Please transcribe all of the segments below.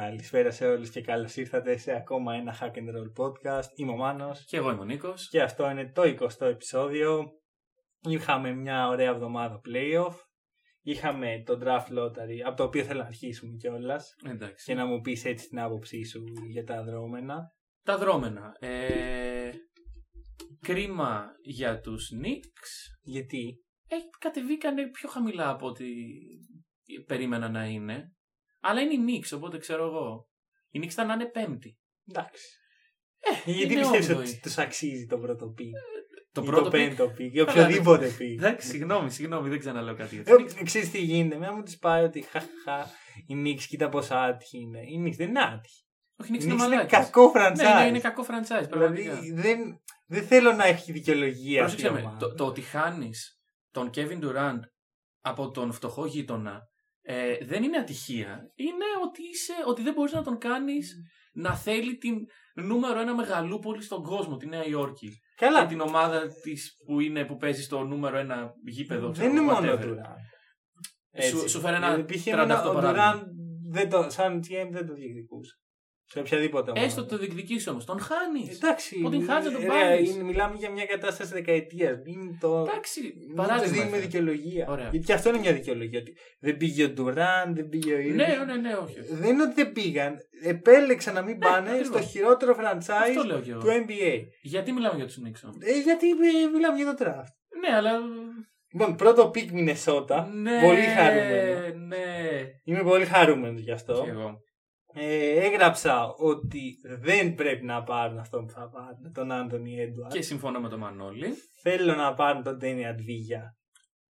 Καλησπέρα σε όλους και καλώς ήρθατε σε ακόμα ένα Hack and Roll podcast. Είμαι ο Μάνος Και εγώ είμαι ο Νίκος. και αυτό είναι το 20ο επεισόδιο. Είχαμε μια ωραία εβδομάδα playoff. Είχαμε το draft lottery, από το οποίο θέλω να αρχίσουμε κιόλας Εντάξει. και να μου πεις έτσι την άποψή σου για τα δρόμενα. Τα δρόμενα. Ε, κρίμα για τους Knicks. Γιατί, Ε, κατεβήκανε πιο χαμηλά από ό,τι περίμενα να είναι. Αλλά είναι οι Knicks, οπότε ξέρω εγώ. Οι Knicks ήταν να είναι πέμπτη. εντάξει. Ε, Γιατί είναι πιστεύεις όγδοη. ότι τους αξίζει το πρώτο pick Το ή πρώτο το pick. πέμπτο pick ή οποιοδήποτε pick. Εντάξει, συγγνώμη, συγγνώμη, δεν ξαναλέω κάτι για τους Knicks. Ε, Ξέρεις τι γίνεται, μετά μου τις πάει ότι χαχα, οι Knicks κοίτα πόσο άτυχοι είναι. Οι Knicks δεν είναι άτυχοι. Όχι, οι Οι Knicks Knicks είναι είναι μαλάκες. κακό franchise. Ναι, ναι, είναι κακό franchise, πραγματικά. Δηλαδή δεν, δεν θέλω να έχει δικαιολογία αυτή η Πρόσεξε με, ομάδα. το, το ότι χάνεις τον Kevin Durant από τον φτωχό γείτονα ε, δεν είναι ατυχία. Είναι ότι, είσαι, ότι δεν μπορείς να τον κάνεις να θέλει την νούμερο ένα μεγαλούπολη στον κόσμο, τη Νέα Υόρκη. Καλά, Και την ομάδα της που, είναι, που παίζει στο νούμερο ένα γήπεδο. δεν είναι μόνο ο whatever. Durant. Σου- σου φέρε ένα π.χ. 38 εμένα ο παράδειγμα. Durant δεν το, σαν GM δεν το διεκδικούσε. Σε οποιαδήποτε ομάδα. Έστω το διεκδικήσει όμως. Τον χάνεις. Εντάξει, Ότι χάνεις να τον ρε, πάρεις. είναι- μιλάμε για μια κατάσταση δεκαετίας. Μην το. Εντάξει, Μην τους παράδειγμα. δίνουμε έφερα. δικαιολογία. Ωραία. Γιατί και αυτό είναι μια δικαιολογία. Ότι δεν πήγε ο Durant, δεν πήγε ο Irving. Ναι, ναι, ναι, όχι. όχι. Δεν είναι ότι δεν πήγαν. Επέλεξαν να μην πάνε ακριβώς. στο χειρότερο Αυτό franchise λέω και εγώ. του NBA. Γιατί μιλάμε για τους Knicks όμως; Ε, γιατί ε, μιλάμε για το draft. Ναι, αλλά. Λοιπόν, πρώτο pick Μινεσότα. Ναι, Πολύ χαρούμενο. Ναι. Είμαι πολύ χαρούμενος γι' αυτό. Και εγώ. Ε, έγραψα ότι δεν πρέπει να πάρουν αυτό που θα πάρουν, τον Άντωνι Έντουαρτ. Και συμφωνώ με τον Μανώλη. Θέλω να πάρουν τον Ντένι Αβντίγια.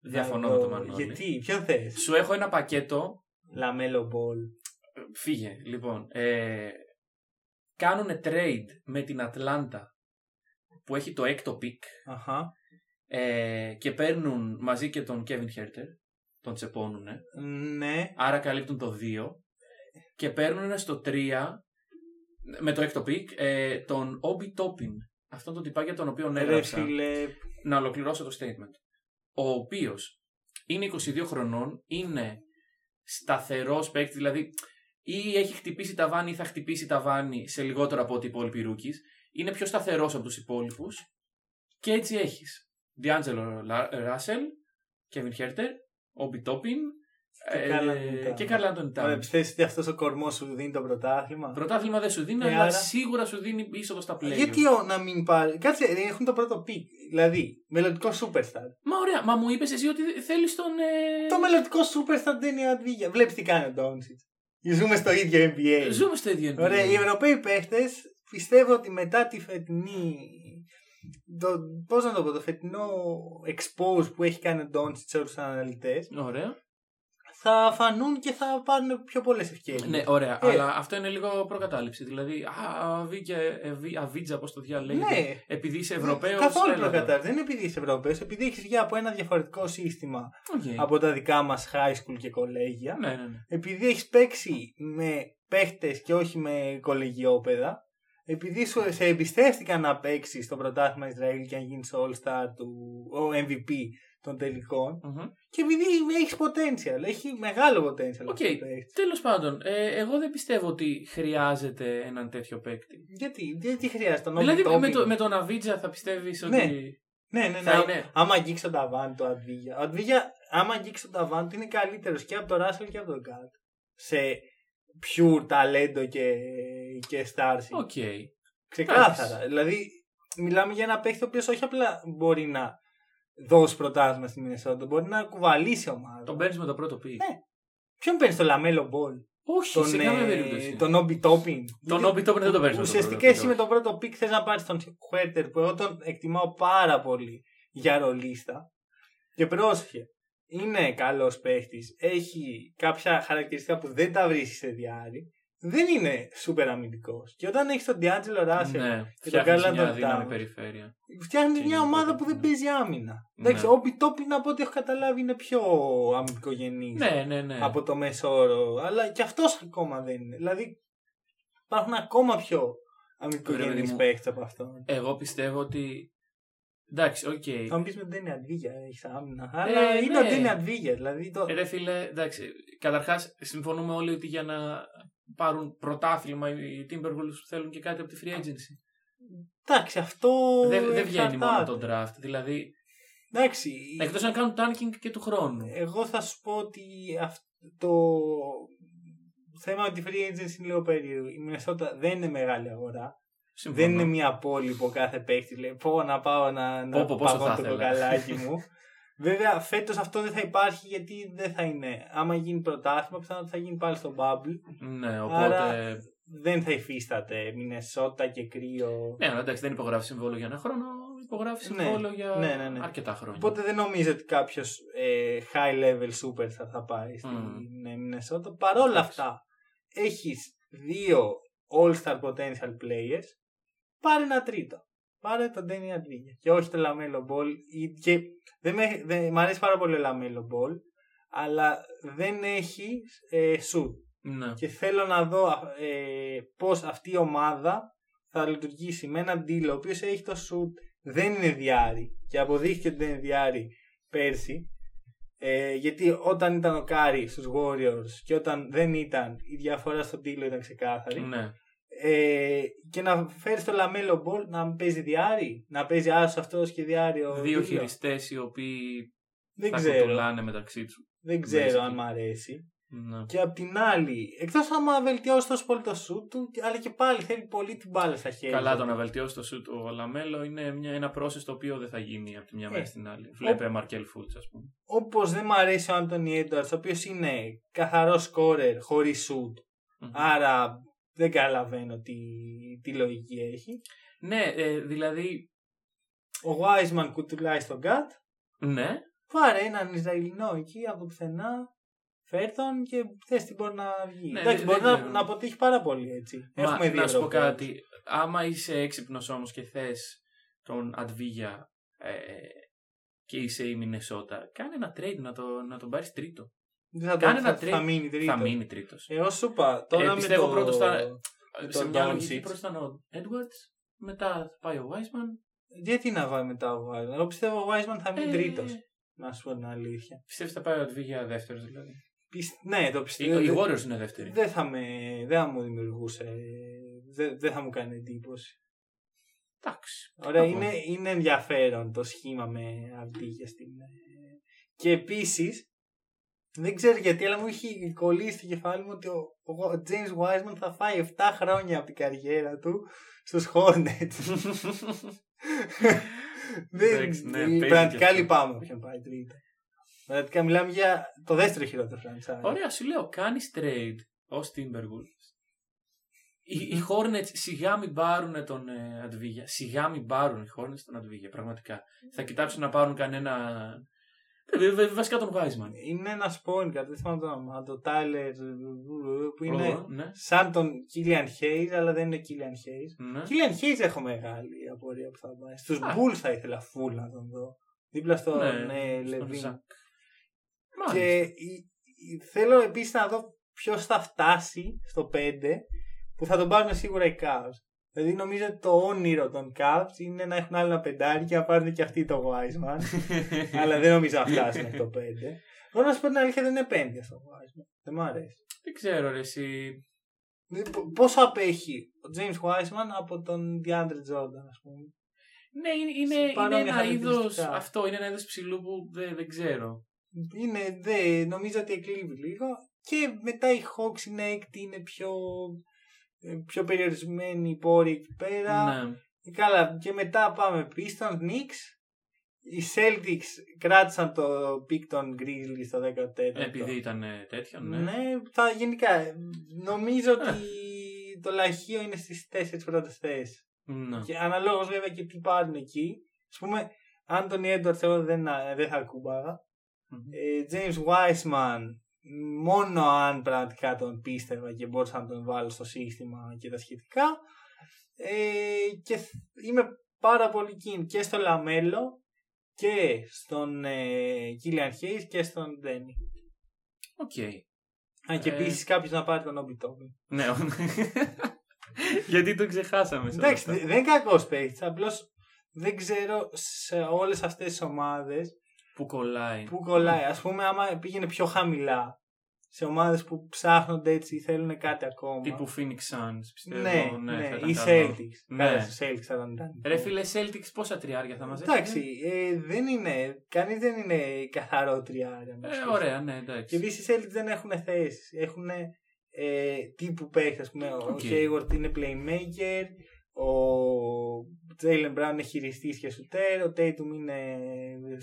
Διαφωνώ Να με δω- τον Μανώλη. Γιατί, ποιον θες; Σου έχω ένα πακέτο. Λαμέλο Μπολ. Φύγε, λοιπόν. Ε, κάνουν trade με την Ατλάντα που έχει το έκτο pick Αχα. ε, και παίρνουν μαζί και τον Kevin Herter. Τον τσεπώνουνε. Ναι. Άρα καλύπτουν το 2. Και παίρνουν στο 3 με το έκτο pick ε, τον Obi Toppin. Αυτόν τον τυπάκι τον οποίο Ρε έγραψα. φίλε. να ολοκληρώσω το statement. Ο οποίος είναι 22 χρονών, είναι σταθερός παίκτη, δηλαδή ή έχει χτυπήσει ταβάνι ή θα χτυπήσει ταβάνι σε λιγότερο από ό,τι οι υπόλοιποι rookies. Είναι πιο σταθερός από τους υπόλοιπους. Και έτσι έχεις D'Angelo Russell, Kevin Herter, Obi Toppin Και Karl Anthony Towns. και Carl Anthony Ωραία, Towns. πιστεύεις ότι αυτός ο κορμός σου δίνει το πρωτάθλημα. Πρωτάθλημα δεν σου δίνει, Ε, αλλά άρα- σίγουρα σου δίνει είσοδο στα play. Γιατί ο, να μην πάρει. Κάτσε, έχουν το πρώτο pick. Δηλαδή, μελλοντικό superstar. Μα ωραία, μα μου είπες εσύ ότι θέλεις τον. ε, Το μελλοντικό superstar δεν είναι Αντβίγια. Βλέπεις τι κάνει ο Ντόνσιτ. Ζούμε στο ίδιο NBA. Ζούμε στο ίδιο NBA. Ωραία, οι Ευρωπαίοι παίχτες πιστεύω ότι μετά τη φετινή. Το, πώς να το πω, το φετινό expose που έχει κάνει ο Ντόνσιτ σε όλους τους αναλυτές Ωραία. Θα φανούν και θα πάρουν πιο πολλές ευκαιρίες. Ναι, ωραία. Ε. Αλλά αυτό είναι λίγο προκατάληψη. Δηλαδή, α, βγήκε Αβί- Αβίτζα, πώς το διαλέγεται. Ναι. Επειδή είσαι Ευρωπαίος. Καθόλου προκατάληψη. Δεν είναι επειδή είσαι Ευρωπαίος, επειδή έχεις βγει από ένα διαφορετικό σύστημα από τα δικά μας high school και κολέγια. Ναι, ναι, ναι. επειδή έχεις παίξει με παίχτες και όχι με κολεγιόπαιδα, επειδή σου, σε εμπιστεύτηκαν να παίξεις στο πρωτάθλημα Ισραήλ και να γίνεις All-Star του ο MVP των τελικών, Μμμ. και επειδή έχεις potential, έχει μεγάλο potential. OK. αυτός ο παίκτης. Τέλος πάντων, ε, εγώ δεν πιστεύω ότι χρειάζεται έναν τέτοιο παίκτη. Γιατί, γιατί χρειάζεται τον δηλαδή, Obi με, Toppin? το, με τον Αβντίγια θα πιστεύεις ότι. Ναι. Ναι, ναι, ναι. θα είναι- Άμα αγγίξει τον ταβάνι του Αβντίγια. Ο Αβντίγια, άμα αγγίξει τον ταβάνι του, είναι καλύτερος και από τον Ράσελ και από τον Γκάτ. Σε pure ταλέντο και, και starship. OK. Ξεκάθαρα. Δηλαδή, μιλάμε για ένα παίχτη ο οποίος όχι απλά μπορεί να δώσει πρωτάθλημα στη Μινεσότα, μπορεί να κουβαλήσει ομάδα. Τον παίρνεις με το πρώτο pick. Ναι. Ποιον παίρνεις το Λαμέλο Μπολ, Όχι, τον, σε καμία ε, περίπτωση. τον Όμπι Τόπιν. Τον Obi Toppin δεν τον παίρνεις με το Ουσιαστικά πρώτο εσύ με το πρώτο πικ θες να πάρεις τον Χουέρτερ που εγώ τον εκτιμάω πάρα πολύ για ρολίστα. Και πρόσεχε. Είναι καλός παίχτη. Έχει κάποια χαρακτηριστικά που δεν τα βρίσκεις σε διάρρη. Δεν είναι σупερ αμυντικός. Και όταν έχεις τον Ντιάντζελο Ράσελ Ναι, και τον φτιάχνεις Carl μια Anthony δύναμη Towns. περιφέρεια. Φτιάχνεις Και μια είναι ομάδα τότε, που δεν ναι. παίζει άμυνα. Εντάξει, Ναι. ο Πιτόπιν από ό,τι έχω καταλάβει είναι πιο αμυντικογενής Ναι, ναι, ναι. από το μέσο όρο. Αλλά και αυτός ακόμα δεν είναι. Δηλαδή υπάρχουν ακόμα πιο Ρε αμυντικογενείς παιδί μου. παίκτες από αυτόν. Εγώ πιστεύω ότι. Εντάξει, οκ. Θα μου πεις με τον Ντένι Αβντίγια, έχεις άμυνα. Αλλά Ε, είναι ναι. ο Ντένι Αβντίγια. Δηλαδή το... Ε, Ρε φίλε, εντάξει. Καταρχάς, συμφωνούμε όλοι ότι για να πάρουν πρωτάθλημα οι Timberwolves που θέλουν και κάτι από τη free agency. Εντάξει, αυτό. Δεν δεν βγαίνει μόνο εξαρτάται. το draft. Δηλαδή, Εντάξει. εκτός αν κάνουν tanking και του χρόνου. Εγώ θα σου πω ότι αυ- το θέμα με τη free agency είναι λίγο περίεργο. Η Μινεσότα δεν είναι μεγάλη αγορά. Συμφωνώ. Δεν είναι μια πόλη που ο κάθε παίχτη λέει πω να πάω να, να Πω, πω, πόσο παγώνω θα το ήθελα. κοκαλάκι μου. Βέβαια φέτος αυτό δεν θα υπάρχει γιατί δεν θα είναι. Άμα γίνει πρωτάθλημα πιθανότατα θα γίνει πάλι στο bubble. Ναι, οπότε. Άρα- Δεν θα υφίσταται Μινεσότα και κρύο. Ναι, αλλά εντάξει, δεν υπογράφει συμβόλαιο για ένα χρόνο, υπογράφει Ναι, συμβόλαιο για ναι, ναι, ναι. αρκετά χρόνια. Οπότε δεν νομίζω ότι κάποιος ε, high level superstar θα πάει στην Μμμ. ε, Μινεσότα. Παρ' όλα Εντάξει. αυτά, έχεις δύο all-star potential players. Πάρε ένα τρίτο. Πάρε τον Daniel Advilla και όχι το Lamelo Ball. Ή- Και δεν με, δεν, μ' αρέσει πάρα πολύ ο Lamelo Ball, αλλά δεν έχει ε, shoot. Ναι. Και θέλω να δω ε, πώς αυτή η ομάδα θα λειτουργήσει με έναν D'Lo ο οποίος έχει το shoot, δεν είναι διάρρη και αποδείχθηκε ότι δεν είναι δυάρι πέρσι. Ε, γιατί όταν ήταν ο Κάρι στους Warriors και όταν δεν ήταν, η διαφορά στο D'Lo ήταν ξεκάθαρη. ναι. Ε, και να φέρεις το Λαμέλο Μπολ να παίζει δυάρι, να παίζει άσο αυτός και δυάρι ο Δύο D'Lo. χειριστές οι οποίοι Δεν θα ξέρω. κουτουλάνε μεταξύ τους. Δεν ξέρω Basically. αν μ' αρέσει. Ναι. Και απ' την άλλη, εκτός άμα βελτιώσεις τόσο πολύ το σουτ του, αλλά και πάλι θέλει πολύ την μπάλα στα χέρια. Καλά, το να βελτιώσεις το σουτ ο Λαμέλο είναι μια, ένα process το οποίο δεν θα γίνει από τη μια Ε. μέρα στην άλλη. Βλέπε Μαρκέλ Φουλτζ, ας πούμε. Όπως δεν μ' αρέσει ο Άντωνι Έντουαρντς, ο οποίος είναι καθαρός σκόρερ χωρίς σουτ. Μμμ. Άρα δεν καταλαβαίνω τι, τι λογική έχει. Ναι, ε, δηλαδή. Ο Wiseman κουτουλάει στον KAT. Ναι, Πάρε έναν Ισραηλινό εκεί από το πουθενά. Φέρ τον και θες τι μπορεί να βγει. Ναι, Εντάξει, δεν- μπορεί δεν να, ξέρω. να αποτύχει πάρα πολύ έτσι. Μα, Έχουμε δει να σου πω Ευρωπαίους. κάτι. Άμα είσαι έξυπνος όμως και θες τον Αντβίγια ε, και είσαι η Μινεσότα, κάνε ένα trade να, το, να τον πάρεις τρίτο. Δεν θα, το, Κάνε θα, ένα θα trade. μείνει τρίτος. Θα μείνει τρίτος. Εγώ σου είπα, τώρα Ε, πιστεύω με το... πρώτος θα- με Σε τον μια Doncic. λογική πρώτα ήταν ο Edwards, μετά θα πάει ο Wiseman. Γιατί να βάλει μετά ο Wiseman; Εγώ πιστεύω ο Wiseman θα μείνει Ε, τρίτος. Να σου πω την αλήθεια. Πιστεύεις θα πάει ο Αντβίγια δεύτερος δηλαδή. Πισ- Ναι, το Οι, πιστεύω. οι Δεν- Warriors είναι δεύτεροι. Δεν θα, με, δεν θα μου δημιουργούσε. Δεν, δεν θα μου κάνει εντύπωση. Εντάξει. Ωραία, τι να πω. είναι, είναι ενδιαφέρον το σχήμα με αντίγεια στην. ε, Και επίσης, δεν ξέρω γιατί, αλλά μου έχει κολλήσει στο κεφάλι μου ότι ο, ο James Wiseman θα φάει 7 χρόνια από την καριέρα του στους Hornets. Δεν, Εντάξει, ναι, παίζει και πραγματικά αυτό. λυπάμαι όποιον πάει τρίτο. Πραγματικά μιλάμε για το δεύτερο χειρότερο franchise. Ωραία, σου λέω, κάνεις trade ως Timberwolves. Οι, οι Hornets σιγά μην πάρουν τον ε, Αντβίγια. Σιγά μην πάρουν οι Hornets τον Αντβίγια, πραγματικά. Θα κοιτάξουν να πάρουν κανένα. Ε, βε- βε- βασικά τον Wiseman. Είναι ένα point guard, δεν θυμάμαι το όνομα, το Tyler που είναι Όλο, ναι. σαν τον Killian Hayes, αλλά δεν είναι Killian Hayes. ναι. Killian Hayes έχω μεγάλη απορία που θα πάει. Στους Α. Bulls θα ήθελα full να τον δω. Δίπλα στον Ναι, ε, στον Levine. Zach. Και Μάλιστα. η- η- θέλω επίσης να δω ποιος θα φτάσει στο 5 που θα τον πάρουν σίγουρα οι Cavs. Δηλαδή νομίζω ότι το όνειρο των Cavs είναι να έχουν άλλο ένα πεντάρι και να πάρουν και αυτοί το Wiseman. αλλά δεν νομίζω να φτάσουν μέχρι το 5. Εγώ να σου πω την αλήθεια δεν είναι επένδυα στο Wiseman. Δεν μου αρέσει. Δεν ξέρω, ρε, εσύ. Δηλαδή, πο- Πόσο απέχει ο James Wiseman από τον DeAndre Jordan, ας πούμε; Ναι, είναι, είναι, Σε είναι παρόμοια ένα είδος. χαρακτηριστικά. Αυτό είναι ένα είδος ψηλού που δεν, δεν ξέρω. Είναι, δε, νομίζω ότι εκλείβει λίγο. Και μετά οι Hawks είναι έκτη, είναι πιο, ε, πιο περιορισμένοι οι πόροι εκεί πέρα. Ναι. Ε, Καλά, και μετά πάμε Pistons, Knicks. Οι Celtics κράτησαν το pick των Grizzlies στο 14ο. Επειδή ήταν ε, τέτοιο, ναι. Ναι, θα, γενικά. ε, Νομίζω ότι το λαχείο είναι στις τέσσερις πρώτες θέσεις. Ναι. Και αναλόγως βέβαια και τι πάρουν εκεί. Ας πούμε, Άντωνι Έντουαρντς εγώ δεν, δεν θα ακούμπαγα. Μμμ. Ε, James Wiseman, μόνο αν πραγματικά τον πίστευα και μπορούσα να τον βάλω στο σύστημα και τα σχετικά. Ε, και θ- είμαι πάρα πολύ keen και στο Λαμέλο και στον ε, Killian Hayes και στον Ντένι. Οκ. Αν και Ε. επίσης κάποιος να πάρει τον Όμπι Τόπιν. Ναι. Γιατί το ξεχάσαμε. σε όλα Εντάξει, αυτά. δε- δεν είναι κακός παίκτης. Απλώς δεν ξέρω σε όλες αυτές τις ομάδες Που κολλάει. που κολλάει. Ας πούμε, άμα πήγαινε πιο χαμηλά σε ομάδες που ψάχνονται έτσι ή θέλουν κάτι ακόμα. Τύπου Phoenix Suns, πιστεύω. ναι, ναι, ναι, θα ήταν ή καλό. Celtics. Ναι. Καλά, στους Celtics θα ήταν. ήταν. Ρε φίλε, Celtics πόσα τριάρια θα μαζέψει. Εντάξει, ε, δεν είναι. Κανείς δεν είναι καθαρό τριάρι. να Ε, ξέρεις. ωραία, ναι, Και εντάξει. επίσης οι Celtics δεν έχουν θέσεις. Έχουν ε, τύπου παίκτες. Ας πούμε, ο Οκ. Hayward είναι playmaker. Ο Jalen Brown είναι χειριστής και σουτέρ. Ο Tatum είναι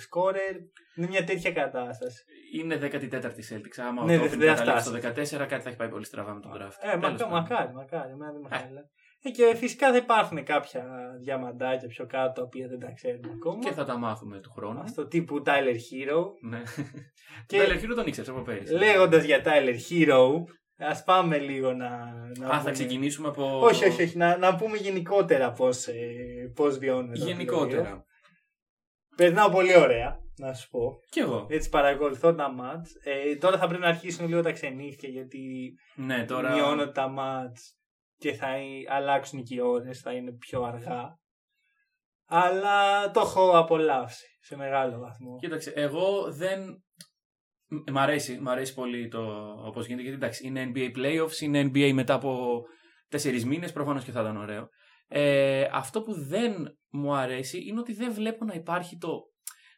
scorer. Είναι μια τέτοια κατάσταση. Είναι 14η Celtics. Άμα Ναι, ο δεν- Toppin δεν θα καταλήξει το φτάσει. 14, κάτι θα έχει πάει πολύ στραβά με τον draft. Ε, Τέλος μακά, πάντων. μακάρι, μακάρι. Εμένα δεν με Ε. χαλάει. Ε, και φυσικά θα υπάρχουν κάποια διαμαντάκια πιο κάτω, τα οποία δεν τα ξέρουμε ακόμα. Και θα τα μάθουμε του χρόνου. Αυτό τύπου Tyler Herro. Ναι. Και- Και Tyler Hero τον ήξερες από πέρυσι. Λέγοντας για Tyler Hero, ας πάμε λίγο να. να Α, θα πούμε- ξεκινήσουμε από. Όχι, όχι, όχι. Να, να πούμε γενικότερα πώς ε, πώς βιώνουμε. το playoff. Γενικότερα. Περνάω πολύ ωραία, να σου πω. Κι εγώ. Έτσι παρακολουθώ τα μάτς. Ε, τώρα θα πρέπει να αρχίσουν λίγο τα ξενύχια γιατί Ναι, τώρα. μειώνονται τα μάτς και θα ε- αλλάξουν και οι ώρες, θα είναι πιο αργά. Αλλά το έχω απολαύσει σε μεγάλο βαθμό. Κοίταξε, εγώ δεν. Μ- Μ' αρέσει, μ' αρέσει πολύ το όπως γίνεται. Γιατί εντάξει, είναι NBA playoffs, είναι NBA μετά από τέσσερις μήνες. Προφανώς και θα ήταν ωραίο. Ε, αυτό που δεν μου αρέσει είναι ότι δεν βλέπω να υπάρχει το,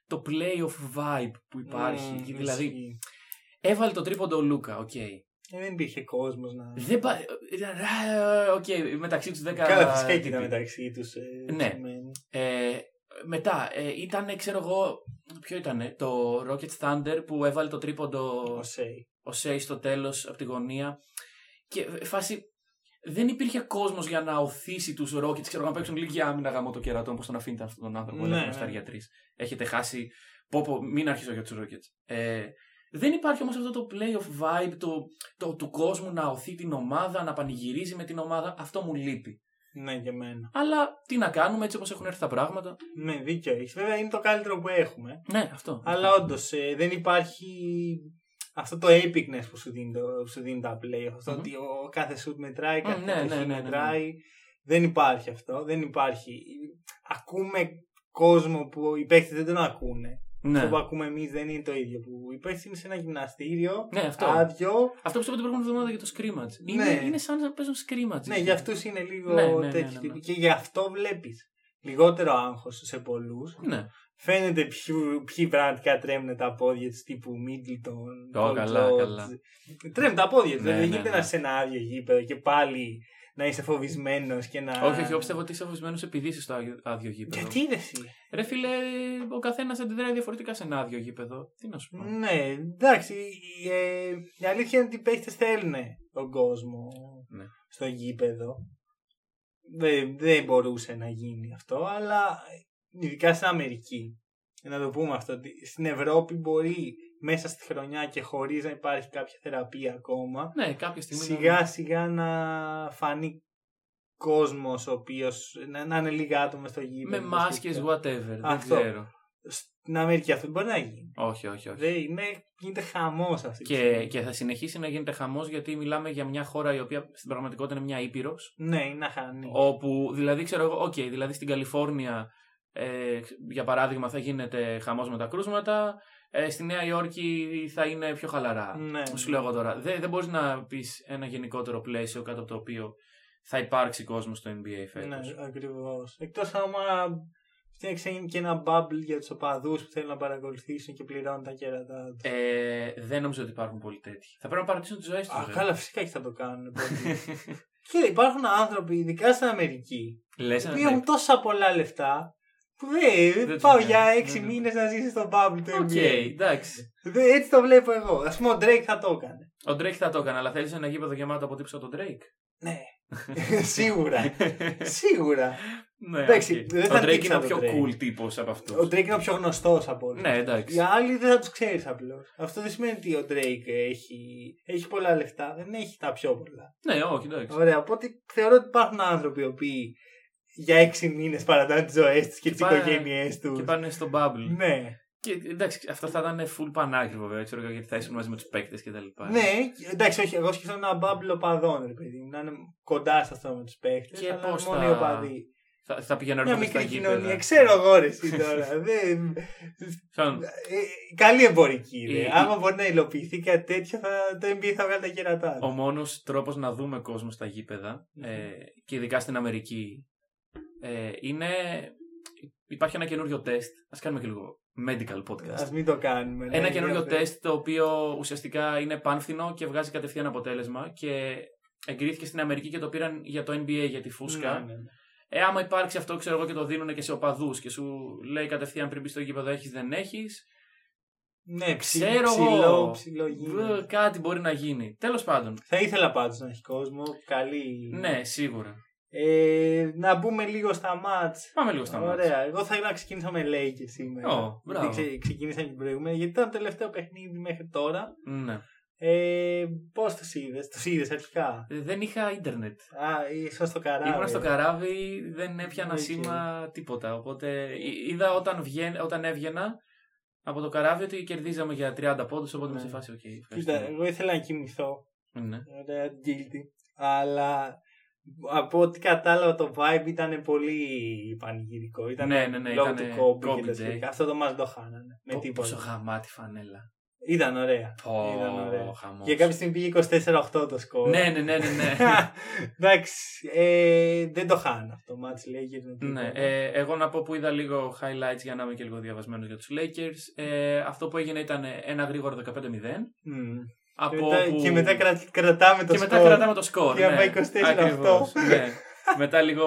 το playoff vibe που υπάρχει. Μμμ, δηλαδή, ισχύει. έβαλε το τρίποντο ο Λούκα, οκ. Ε, δεν υπήρχε κόσμος να... Δεν πα... ε, Οκ, μεταξύ τους 10. Καλά, φυσικά και ήταν μεταξύ τους. Ε, Ναι. σημαίνει. Ε, μετά, ε, ήταν, ξέρω εγώ, ποιο ήταν, το Rocket Thunder που έβαλε το τρίποντο Ο Σέι. ο Σέι στο τέλος από τη γωνία και ε, φάση δεν υπήρχε κόσμος για να οθήσει τους Rockets, ξέρω να παίξουν λίγη άμυνα γάμο το κερατό, πώς τον αφήνετε αυτόν τον άνθρωπο, Ναι, ναι, ναι. στα για τρεις. Έχετε χάσει, πω πω, μην αρχίσω για τους Rockets. Ε, δεν υπάρχει όμως αυτό το playoff vibe το, το, του κόσμου να οθεί την ομάδα, να πανηγυρίζει με την ομάδα. Αυτό μου λείπει. Ναι, και εμένα. Αλλά τι να κάνουμε έτσι όπως έχουν έρθει τα πράγματα. Ναι, δίκιο έχεις. Βέβαια είναι το καλύτερο που έχουμε. Ναι, αυτό. Αλλά όντως δεν υπάρχει αυτό το epicness που σου δίνει, το, που σου δίνει τα play. Αυτό Μμμ. ότι ο κάθε shoot μετράει, κάθε Μμ, ναι, κατοχή ναι, ναι, ναι, ναι. μετράει. Δεν υπάρχει αυτό. Δεν υπάρχει. Ακούμε κόσμο που οι παίκτες δεν τον ακούνε. Ναι. Αυτό που ακούμε εμείς δεν είναι το ίδιο. Που οι παίκτες είναι σε ένα γυμναστήριο, ναι, αυτό. άδειο. Αυτό που είπα την προηγούμενη εβδομάδα για το scrimmage. Είναι, Ναι. είναι σαν να παίζουν scrimmage. Ναι, για αυτούς είναι λίγο Ναι, ναι, ναι, τέτοιο ναι, τύπο. ναι. Και γι' αυτό βλέπεις λιγότερο άγχος σε πολλούς. Ναι. Φαίνεται ποιοι, ποιοι πραγματικά τρέμουν τα πόδια του τύπου Μίτλτον. Ω, καλά, καλά. Τρέμουν τα πόδια τους. Ναι, δεν ναι, γίνεται ναι. να είσαι σε ένα άδειο γήπεδο και πάλι να είσαι φοβισμένος και να. Όχι, όχι, εγώ πιστεύω ότι είσαι φοβισμένος επειδή είσαι στο άδειο- άδειο γήπεδο. Γιατί ρε εσύ. Ρε φίλε, ο καθένας αντιδράει διαφορετικά σε ένα άδειο γήπεδο. Τι να σου πω. Ναι, εντάξει. ε, η αλήθεια είναι ότι οι παίχτε θέλουν τον κόσμο Ναι. στο γήπεδο. Δεν, δεν μπορούσε να γίνει αυτό, αλλά ειδικά στην Αμερική. Να το πούμε αυτό. ότι Στην Ευρώπη μπορεί μέσα στη χρονιά και χωρίς να υπάρχει κάποια θεραπεία ακόμα Ναι, κάποια στιγμή. σιγά σιγά να φανεί κόσμος ο οποίος να, να είναι λίγα άτομα στο Με γήπεδο. μάσκες, σχετικά. whatever. Δεν Αυτό. ξέρω. Στην Αμερική αυτό δεν μπορεί να γίνει. Όχι, όχι, όχι. Δεν είναι, γίνεται χαμός αυτή τη Και, στιγμή. και θα συνεχίσει να γίνεται χαμός γιατί μιλάμε για μια χώρα η οποία στην πραγματικότητα είναι μια ήπειρος. Ναι, είναι αχανής. Όπου, δηλαδή, ξέρω εγώ, οκ, δηλαδή στην Καλιφόρνια, ε, για παράδειγμα, θα γίνεται χαμός με τα κρούσματα. Ε, στη Νέα Υόρκη θα είναι πιο χαλαρά. Ναι. Σου λέω εγώ τώρα. Δεν, δεν μπορείς να πεις ένα γενικότερο πλαίσιο κάτω από το οποίο θα υπάρξει κόσμος στο NBA φέτος. Ναι, ακριβώς. Εκτός άμα φτιάξει και ένα bubble για τους οπαδούς που θέλουν να παρακολουθήσουν και πληρώνουν τα κέρατά τους. Ε, δεν νομίζω ότι υπάρχουν πολλοί τέτοιοι. Θα πρέπει να παρατήσουν τις ζωές τους. Α, καλά, φυσικά και θα το κάνουν. πρώτοι. Κοίτα, υπάρχουν άνθρωποι, ειδικά στην Αμερική, Λες που έχουν τόσα πολλά λεφτά που δεν, Δεν τους πάω νοιάζει. για Ναι, έξι ναι. μήνες να ζήσει στο bubble του Οκ, NBA. εντάξει. Δεν- Έτσι το βλέπω εγώ. Ας πούμε, ο Drake θα το έκανε. Ο Drake θα το έκανε, αλλά θέλεις ένα γήπεδο γεμάτο από τύπους σαν τον Drake; Ναι. Σίγουρα. Σίγουρα. ναι, Εντάξει, οκ. δεν ο θα Drake δείξα είναι ο τον πιο Drake. cool τύπος από αυτούς. Ο Drake είναι ο πιο γνωστός από όλους. Ναι, εντάξει. Οι άλλοι δεν θα τους ξέρεις απλώς. Αυτό δεν σημαίνει ότι ο Drake έχει, έχει πολλά λεφτά. Δεν έχει τα πιο πολλά. Ναι, όχι, εντάξει. Ωραία. Οπότε θεωρώ ότι υπάρχουν άνθρωποι οι οποίοι για έξι μήνες παρατάνε τις ζωές τους και τις πάνε- οικογένειές Και τους. πάνε στο bubble. Ναι. Και εντάξει, αυτό θα ήταν full πανάκριβο βέβαια, ξέρω εγώ, γιατί θα ήσουν μαζί με τους παίκτες και τα λοιπά. Ναι, εντάξει, όχι. Εγώ σκεφτόμουν ένα μπάμπλο οπαδών, ρε παιδί μου. Να είναι κοντά σε αυτό με τους παίχτε. Και Αλλά πώς μόνο θα- οι οπαδοί. Θα, θα πήγαινα Μια έρχομαι στα μικρή γήπεδα. κοινωνία. Ξέρω εγώ ρε εσύ τώρα. Δεν... Σαν- Ε, καλή εμπορική. Η- Ρε. η- Άμα μπορεί να υλοποιηθεί κάτι τέτοιο, θα, το NBA θα βγάλει τα κερατά. Ο του. μόνος τρόπος να δούμε κόσμο στα γήπεδα ε, και ειδικά στην Αμερική ε, είναι. Υπάρχει ένα καινούριο τεστ. Α κάνουμε και λίγο medical podcast. Α μην το κάνουμε. ναι, Ένα καινούριο ενδιαφέρον. τεστ το οποίο ουσιαστικά είναι πάνφθηνο και βγάζει κατευθείαν αποτέλεσμα και εγκρίθηκε στην Αμερική και το πήραν για το NBA για τη φούσκα. Ναι, ναι, ναι. Ε, άμα υπάρξει αυτό, ξέρω εγώ, και το δίνουν και σε οπαδούς και σου λέει κατευθείαν πριν μπεις στο γήπεδο έχεις, δεν έχεις. Ναι, ψι, Ξέρω ψηλό, εγώ. ψηλό γίνεται. Κάτι μπορεί να γίνει. Τέλος πάντων. Θα ήθελα πάντως να έχει κόσμο. Καλή. Ναι, σίγουρα. Ε, να μπούμε λίγο στα μάτς. Πάμε λίγο στα μάτια. Ωραία. Εγώ θα ήθελα να ξεκινήσω με Lakers σήμερα. Ω, μπράβο. Γιατί ξε, ξεκίνησα και την προηγούμενη. Γιατί ήταν το τελευταίο παιχνίδι μέχρι τώρα. Ναι. Ε, Πώς τους είδες, τους είδες αρχικά; Ε, Δεν είχα ίντερνετ. Α, ήσουν στο καράβι. Ήμουν στο καράβι, δεν έπιανα Οκ. σήμα τίποτα. Οπότε εί- είδα όταν, βγαίν, όταν έβγαινα από το καράβι ότι κερδίζαμε για 30 πόντους. Οπότε με Ναι. σε φάση, οκ. Κοίτα, ευχαριστώ. εγώ ήθελα να κοιμηθώ. Ναι. Ωραία, guilty. Αλλά από ό,τι κατάλαβα το vibe ήταν πολύ πανηγυρικό. Ήταν Ναι, ναι, ναι, λόγω ήτανε του Kobe Kobe και τα day. σχετικά. Αυτό το μας το χάνανε. Με Πο- τίποτα. Πόσο γαμάτη φανέλα. Ήταν ωραία. Πω, Ήταν ωραία. χαμός. Και κάποια στιγμή πήγε 24-8 το σκορ. Ναι, ναι, ναι, ναι. ναι. Εντάξει, ε, δεν το χάνω αυτό το match Lakers. με ναι. τίποτα. Ε, εγώ να πω που είδα λίγο highlights για να είμαι και λίγο διαβασμένος για τους Lakers. Ε, αυτό που έγινε ήταν ένα γρήγορο 15-0. Μμ. Από και, μετά, που... και μετά κρα- κρατάμε το και μετά σκορ. κρατάμε το σκορ. Για να ναι. πάει 24-8. Ακριβώς, ναι. μετά λίγο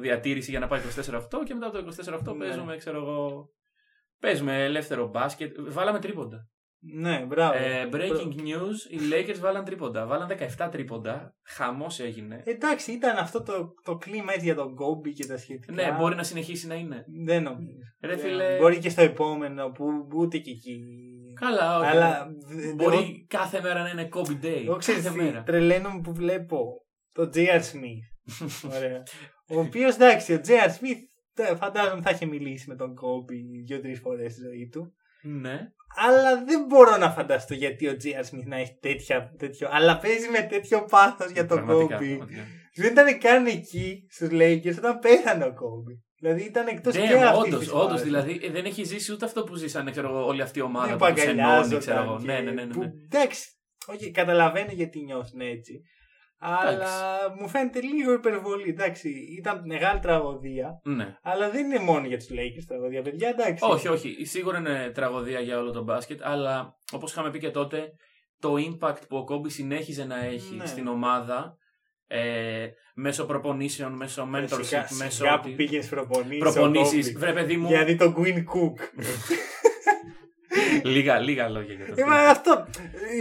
διατήρηση για να πάει 24-8 και μετά από το 24-8 Ναι. παίζουμε, ξέρω εγώ. Παίζουμε ελεύθερο μπάσκετ. Βάλαμε τρίποντα. Ναι, μπράβο. Ε, breaking news, οι Lakers βάλαν τρίποντα. Βάλαν 17 τρίποντα. Χαμός έγινε. Εντάξει, ήταν αυτό το, το κλίμα έτσι για τον Kobe και τα σχετικά. Ναι, μπορεί να συνεχίσει να είναι. Δεν νομίζω. Ρε Ε, φίλε. Μπορεί και στο επόμενο που ούτε και εκεί. Καλά, όχι. Αλλά δε- Μπορεί εγώ- κάθε μέρα να είναι Kobe Day. εγώ ξέρεις κάθε τι, μέρα. τρελαίνομαι που βλέπω το J.R. Smith. Ωραία. ο οποίος εντάξει, ο J.R. Smith τε- φαντάζομαι θα είχε μιλήσει με τον Kobe δύο-τρεις φορές στη ζωή του. ναι. Αλλά δεν μπορώ να φανταστώ γιατί ο J.R. Smith να έχει τέτοια, τέτοιο. Αλλά παίζει με τέτοιο πάθος για τον Πραγματικά, Kobe. πραγματικά. Δεν ήταν καν εκεί στους Lakers όταν πέθανε ο Kobe. Δηλαδή ήταν εκτός και Ναι, αυτής όντως, της όντως. φάσης. Δηλαδή ε, δεν έχει ζήσει ούτε αυτό που ζήσανε ξέρω, εγώ, όλη αυτή η ομάδα Δεν που τους ενώνει, παγκαλιάζονταν ξέρω εγώ. και- Ναι, ναι, ναι. ναι, που- ναι. εντάξει, όχι, καταλαβαίνω γιατί νιώθουν έτσι. Αλλά μου φαίνεται λίγο υπερβολή. Εντάξει, ήταν μεγάλη τραγωδία. ναι. Αλλά δεν είναι μόνο για τους Lakers τραγωδία, παιδιά. Εντάξει. Όχι, όχι. Σίγουρα είναι τραγωδία για όλο το μπάσκετ, αλλά όπως είχαμε πει και τότε, το impact που ο Κόμπι συνέχιζε να έχει Ναι. στην ομάδα ε, μέσω προπονήσεων, μέσω mentorship, Σιγά, μέσω. σιγά που πήγες προπονήσεις. Προπονήσεις. Βρε, παιδί μου. Γιατί το Queen Cook. λίγα, λίγα λόγια για το Ε, μα αυτό.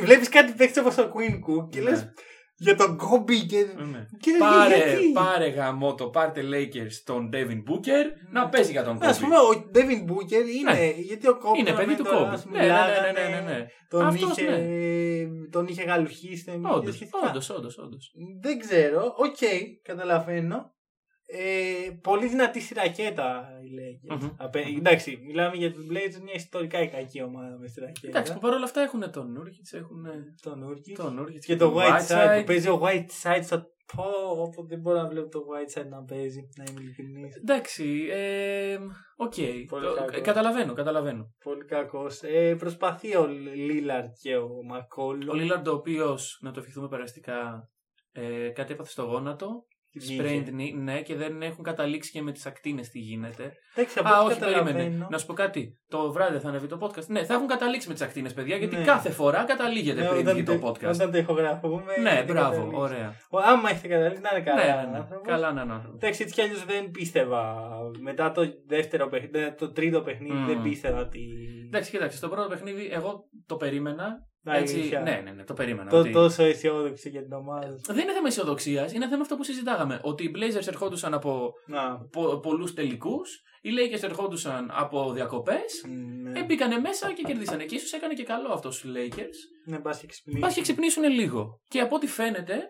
Βλέπεις κάτι παίξει όπως το Quinn Cook και Ναι. λες για τον Kobe και. Ναι. και λες, Πάρε, γιατί; πάρε γαμό το, πάρτε Lakers τον Devin Booker να παίζει για τον Α Kobe. πούμε, ο Devin Booker είναι. Γιατί ο Kobe. Είναι παιδί του τώρα, Kobe. ας Ναι, ναι, ναι, μιλάγανε, ναι, ναι, ναι. Τον, Αυτός, είχε, ναι. τον είχε γαλουχίσει στην NBA. Όντως, σχετικά. όντως, όντως, όντως. Δεν ξέρω. Οκ, καταλαβαίνω. Ε, πολύ δυνατή στη ρακέτα οι Lakers. Μμμ. Απέ- Εντάξει, μιλάμε για τους Blazers, μια ιστορικά κακή ομάδα μες στη ρακέτα. Εντάξει, που παρόλα αυτά έχουν τον Νούρκιτς, έχουν Τον Νούρκιτ. τον Νούρκιτς Και το Whiteside που παίζει ο Whiteside στο. Πω, όποτε δεν μπορώ να βλέπω το Whiteside να παίζει, να είμαι ειλικρινής. Εντάξει, ε, οκ. Πολύ Το- κακός. ε, Καταλαβαίνω, καταλαβαίνω. Πολύ κακός. Ε, προσπαθεί ο Λίλαρντ και ο Μακόλουμ. Ο Λίλαρντ, ο οποίος, να το ευχηθούμε περαστικά, ε, κάτι έπαθε στο γόνατο. Sprained knee, ναι, και δεν έχουν καταλήξει και με τις ακτίνες τι γίνεται. Εντάξει, από Α, ό,τι όχι, περίμενε. καταλαβαίνω. Να σου πω κάτι. Το βράδυ θα ανεβεί το podcast. Ναι, θα έχουν καταλήξει με τις ακτίνες, παιδιά, γιατί Ναι. κάθε φορά καταλήγεται Ναι, πριν όταν βγει το τε- podcast. Όταν το ηχογραφούμε. Ναι, έχετε μπράβο, καταλήξει. ωραία. Ο- Άμα έχετε καταλήξει, να είναι καλά. Ναι, ναι, ναι. άνθρωπος. Καλά να είναι. Εντάξει, έτσι κι αλλιώς δεν πίστευα. Μετά το δεύτερο παιχνίδι, το τρίτο παιχνίδι, Μμμ. δεν πίστευα ότι. Εντάξει, κοίταξε, στο πρώτο παιχνίδι εγώ το περίμενα. Να, Έτσι, αλήθεια. ναι, ναι, ναι, το περίμενα. Το, ότι- Τόσο αισιόδοξο για την ομάδα. σου. Δεν είναι θέμα αισιοδοξία, είναι θέμα αυτό που συζητάγαμε. Ότι οι Blazers ερχόντουσαν από Να. πο, πολλούς τελικούς, οι Lakers ερχόντουσαν από διακοπές. Ναι, Ε, μπήκανε μέσα και κερδίσανε. Και ίσως έκανε και καλό αυτό στους Lakers. ναι πας και ξυπνήσεις. Πα και ξυπνήσουν λίγο. Και από ό,τι φαίνεται,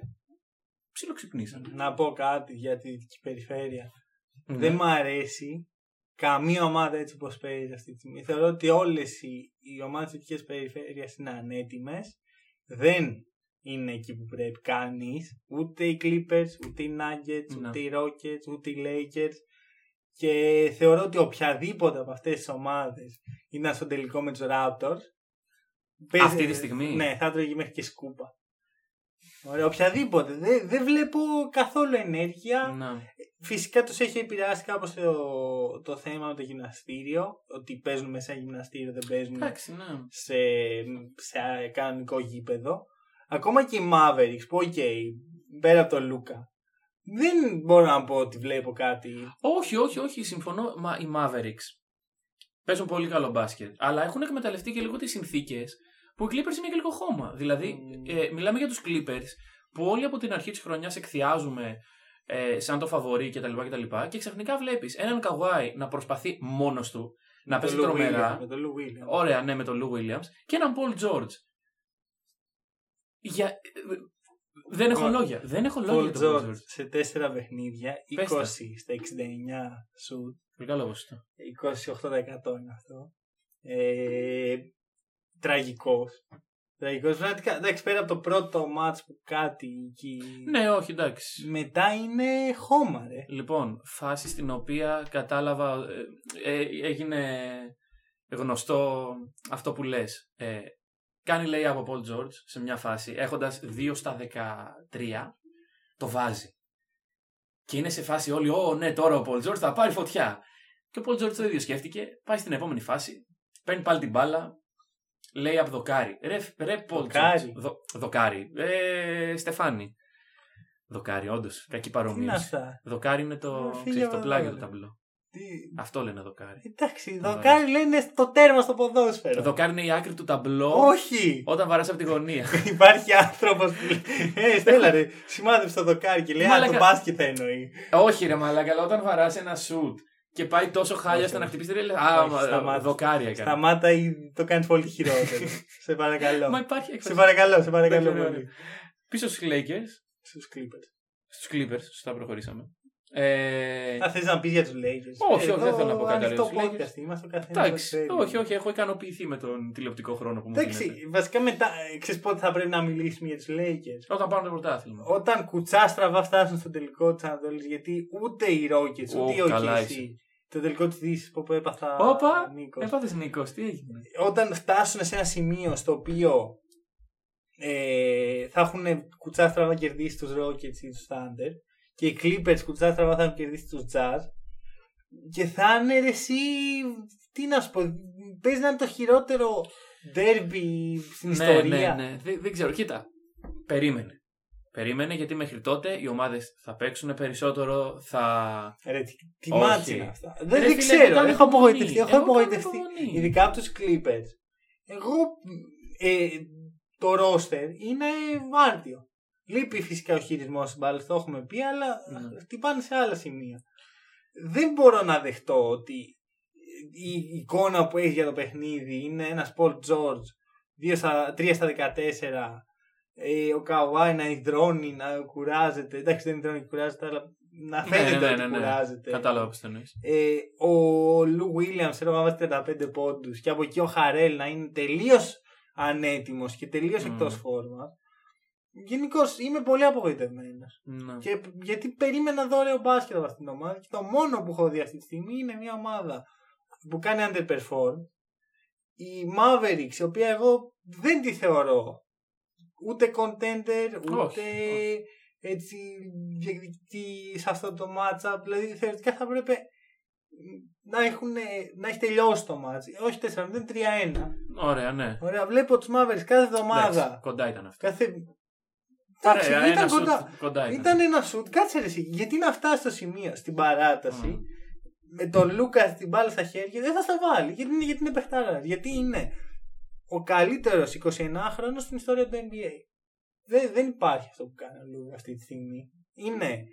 ψιλοξυπνήσαν. Να πω κάτι για τη δυτική περιφέρεια. Ναι. Δεν μ' αρέσει καμία ομάδα έτσι όπως παίζει αυτή τη στιγμή. Θεωρώ ότι όλες οι, οι ομάδες της δυτικής περιφέρειας είναι ανέτοιμες. Δεν είναι εκεί που πρέπει κανείς. Ούτε οι Clippers, ούτε οι Nuggets, Ναι. ούτε οι Rockets, ούτε οι Lakers. Και θεωρώ ότι οποιαδήποτε από αυτές τις ομάδες ήταν στο τελικό με τους Raptors. παίζει- Αυτή τη στιγμή; Ναι, θα τρώγε μέχρι και σκούπα. Ωραία, οποιαδήποτε. Δεν δεν βλέπω καθόλου ενέργεια. Ναι. Φυσικά τους έχει επηρεάσει κάπως το, το θέμα με το γυμναστήριο. Ότι παίζουν μέσα σε γυμναστήριο, δεν παίζουν Εντάξει, ναι. σε, σε κανονικό γήπεδο. Ακόμα και οι Mavericks που, οκ, πέρα από τον Λούκα. Δεν μπορώ να πω ότι βλέπω κάτι. Όχι, όχι, όχι, συμφωνώ. Μα οι Mavericks παίζουν πολύ καλό μπάσκετ. Αλλά έχουν εκμεταλλευτεί και λίγο τις συνθήκες που οι Clippers είναι και λίγο χώμα. Δηλαδή, Mm. ε, μιλάμε για τους Clippers που όλοι από την αρχή της χρονιάς εκθιάζουμε ε, σαν το φαβορή κτλ. Και, τα λοιπά, και ξαφνικά βλέπεις έναν Καουάι να προσπαθεί μόνος του να Με παίζει τον Lou τρομερά. Williams, Με τον Lou Williams. Ωραία, ναι, με τον Λου Williams και έναν Paul George. Για... Δεν έχω Paul- λόγια. Δεν έχω λόγια Paul για τον Paul George George. σε τέσσερα παιχνίδια, 20 Πες τα. στα 69 σουτ, Πολύ καλό ποσοστό. 28% είναι αυτό. Ε, τραγικός. Τραγικός. Πραγματικά, εντάξει, πέρα από το πρώτο μάτς που κάτι εκεί. Ναι, όχι, εντάξει. Μετά είναι χώμα, ρε. Λοιπόν, φάση στην οποία κατάλαβα, ε, ε, έγινε γνωστό αυτό που λες. Ε, κάνει λέει από Paul George σε μια φάση, έχοντας 2 στα 13, το βάζει. Και είναι σε φάση όλοι, Ω, ναι, τώρα ο Paul George θα πάρει φωτιά. Και ο Paul George το ίδιο σκέφτηκε, πάει στην επόμενη φάση, παίρνει πάλι την μπάλα, λέει από δοκάρι. Ρε, ρε Paul Δοκάρι. George. Δο, δοκάρι. Ε, Στεφάνι. Δοκάρι, όντως. Κακή Τι είναι παρομοίωση. αυτά. Δοκάρι είναι το, Ε, φίλε ξέρεις, το μου, πλάγιο ρε. του ταμπλό. Τι... Αυτό λένε δοκάρι. Εντάξει, Ωραία. δοκάρι λένε στο τέρμα στο ποδόσφαιρο. Δοκάρι είναι η άκρη του ταμπλό Όχι! όταν βαράς από τη γωνία. Υπάρχει άνθρωπος που λέει: Ε, Στέλλα, ρε, σημάδεψε το δοκάρι και λέει: Α, Μαλάκα. το μπάσκετ θα εννοεί. Όχι, ρε μαλάκα, αλλά όταν βαράς ένα σουτ και πάει τόσο χάλια Όχι, ώστε να όχι. χτυπήσει, λέει, Α, Όχι, μα, σταμάτα. δοκάρι έκανε. Σταμάτα ή το κάνεις πολύ χειρότερο. σε παρακαλώ. Μα υπάρχει σε έκφραση. παρακαλώ, σε παρακαλώ Εντάξει, ωραία, πολύ. Πίσω στους Lakers, Στους Clippers. στους Clippers, σωστά προχωρήσαμε. Ε, Θα θες να πεις για τους Lakers. Όχι, όχι, δεν θέλω να πω κάτι άλλο Αυτό για τους podcast είμαστε ο καθένας. εντάξει, όχι, όχι, έχω ικανοποιηθεί με τον τηλεοπτικό χρόνο που μου Εντάξει, δίνετε. βασικά μετά, ε, ξέρεις πότε θα πρέπει να μιλήσουμε για τους Lakers. Όταν πάρουν το πρωτάθλημα. Όταν κουτσά στραβά φτάσουν στο τελικό της Ανατολής, γιατί ούτε οι Rockets, Ω, ούτε οι καλά OKC, είσαι. το τελικό της Δύση που έπαθα. Όπα, Νίκος. Έπαθες Νίκος, τι έγινε. Όταν φτάσουν σε ένα σημείο στο οποίο ε, θα έχουν κουτσά στραβά να κερδίσει τους Rockets ή τους Thunder και οι Clippers κουτσά στραβά θα έχουν κερδίσει τους Jazz και θα είναι ρε, εσύ. Τι να σου πω, παίζει να είναι το χειρότερο derby στην ναι, ιστορία. Ναι, ναι, δεν, δεν ξέρω. Κοίτα, περίμενε. Περίμενε γιατί μέχρι τότε οι ομάδες θα παίξουν περισσότερο, θα. Ρε, τι, τι Όχι. μάτς είναι αυτά. Δεν, Ρε, δεν φίλε, ξέρω. κάνω Έχω υπομονή. απογοητευτεί. Έχω Εγώ κάνω απογοητευτεί. υπομονή. Ειδικά από τους Clippers. Εγώ. Ε, το roster είναι άρτιο. Λείπει φυσικά ο χειρισμός τη μπάλα, το έχουμε πει, αλλά Ναι. χτυπάνε σε άλλα σημεία. Δεν μπορώ να δεχτώ ότι η εικόνα που έχει για το παιχνίδι είναι ένας Paul George 2 στα, 3 στα 14. Ε, ο Καουάι να υδρώνει, να κουράζεται. Εντάξει, δεν υδρώνει και κουράζεται, αλλά να Ναι, φαίνεται ναι, ναι, ότι ναι, ναι. κουράζεται. Κατάλαβα πώς το εννοείς. Ε, ο Λου Βίλιαμς, ξέρω να βάζει 35 πόντους και από εκεί ο Χαρέλ να είναι τελείως ανέτοιμος και τελείως Μμμ. εκτός φόρμα. Γενικώς είμαι πολύ απογοητευμένος. Ναι. Και γιατί περίμενα δω ωραίο μπάσκετ από αυτήν την ομάδα και το μόνο που έχω δει αυτή τη στιγμή είναι μια ομάδα που κάνει underperform. Η Mavericks, η οποία εγώ δεν τη θεωρώ ούτε contender, ούτε Όχι, έτσι διεκδικητή σε αυτό το matchup. Δηλαδή θεωρητικά θα πρέπει να, έχουν, να έχει τελειώσει το match. Όχι 4-0, 3-1. Ωραία, ναι. Ωραία, βλέπω τους Mavericks κάθε εβδομάδα. Εντάξει, κοντά ήταν αυτό. Κάθε... Ωραία, Εντάξει, ένα ήταν σουτ κοντά. κοντά ήταν. Ήταν ένα σουτ. Κάτσε ρε εσύ. Γιατί να φτάσει στο σημείο στην παράταση Μμμ. με τον Λούκα την μπάλα στα χέρια δεν θα στα βάλει. Γιατί είναι, γιατί είναι παιχτάρα. Γιατί είναι ο καλύτερος 29χρονο στην ιστορία του NBA. Δεν, δεν υπάρχει αυτό που κάνει ο Λούκα αυτή τη στιγμή. Είναι.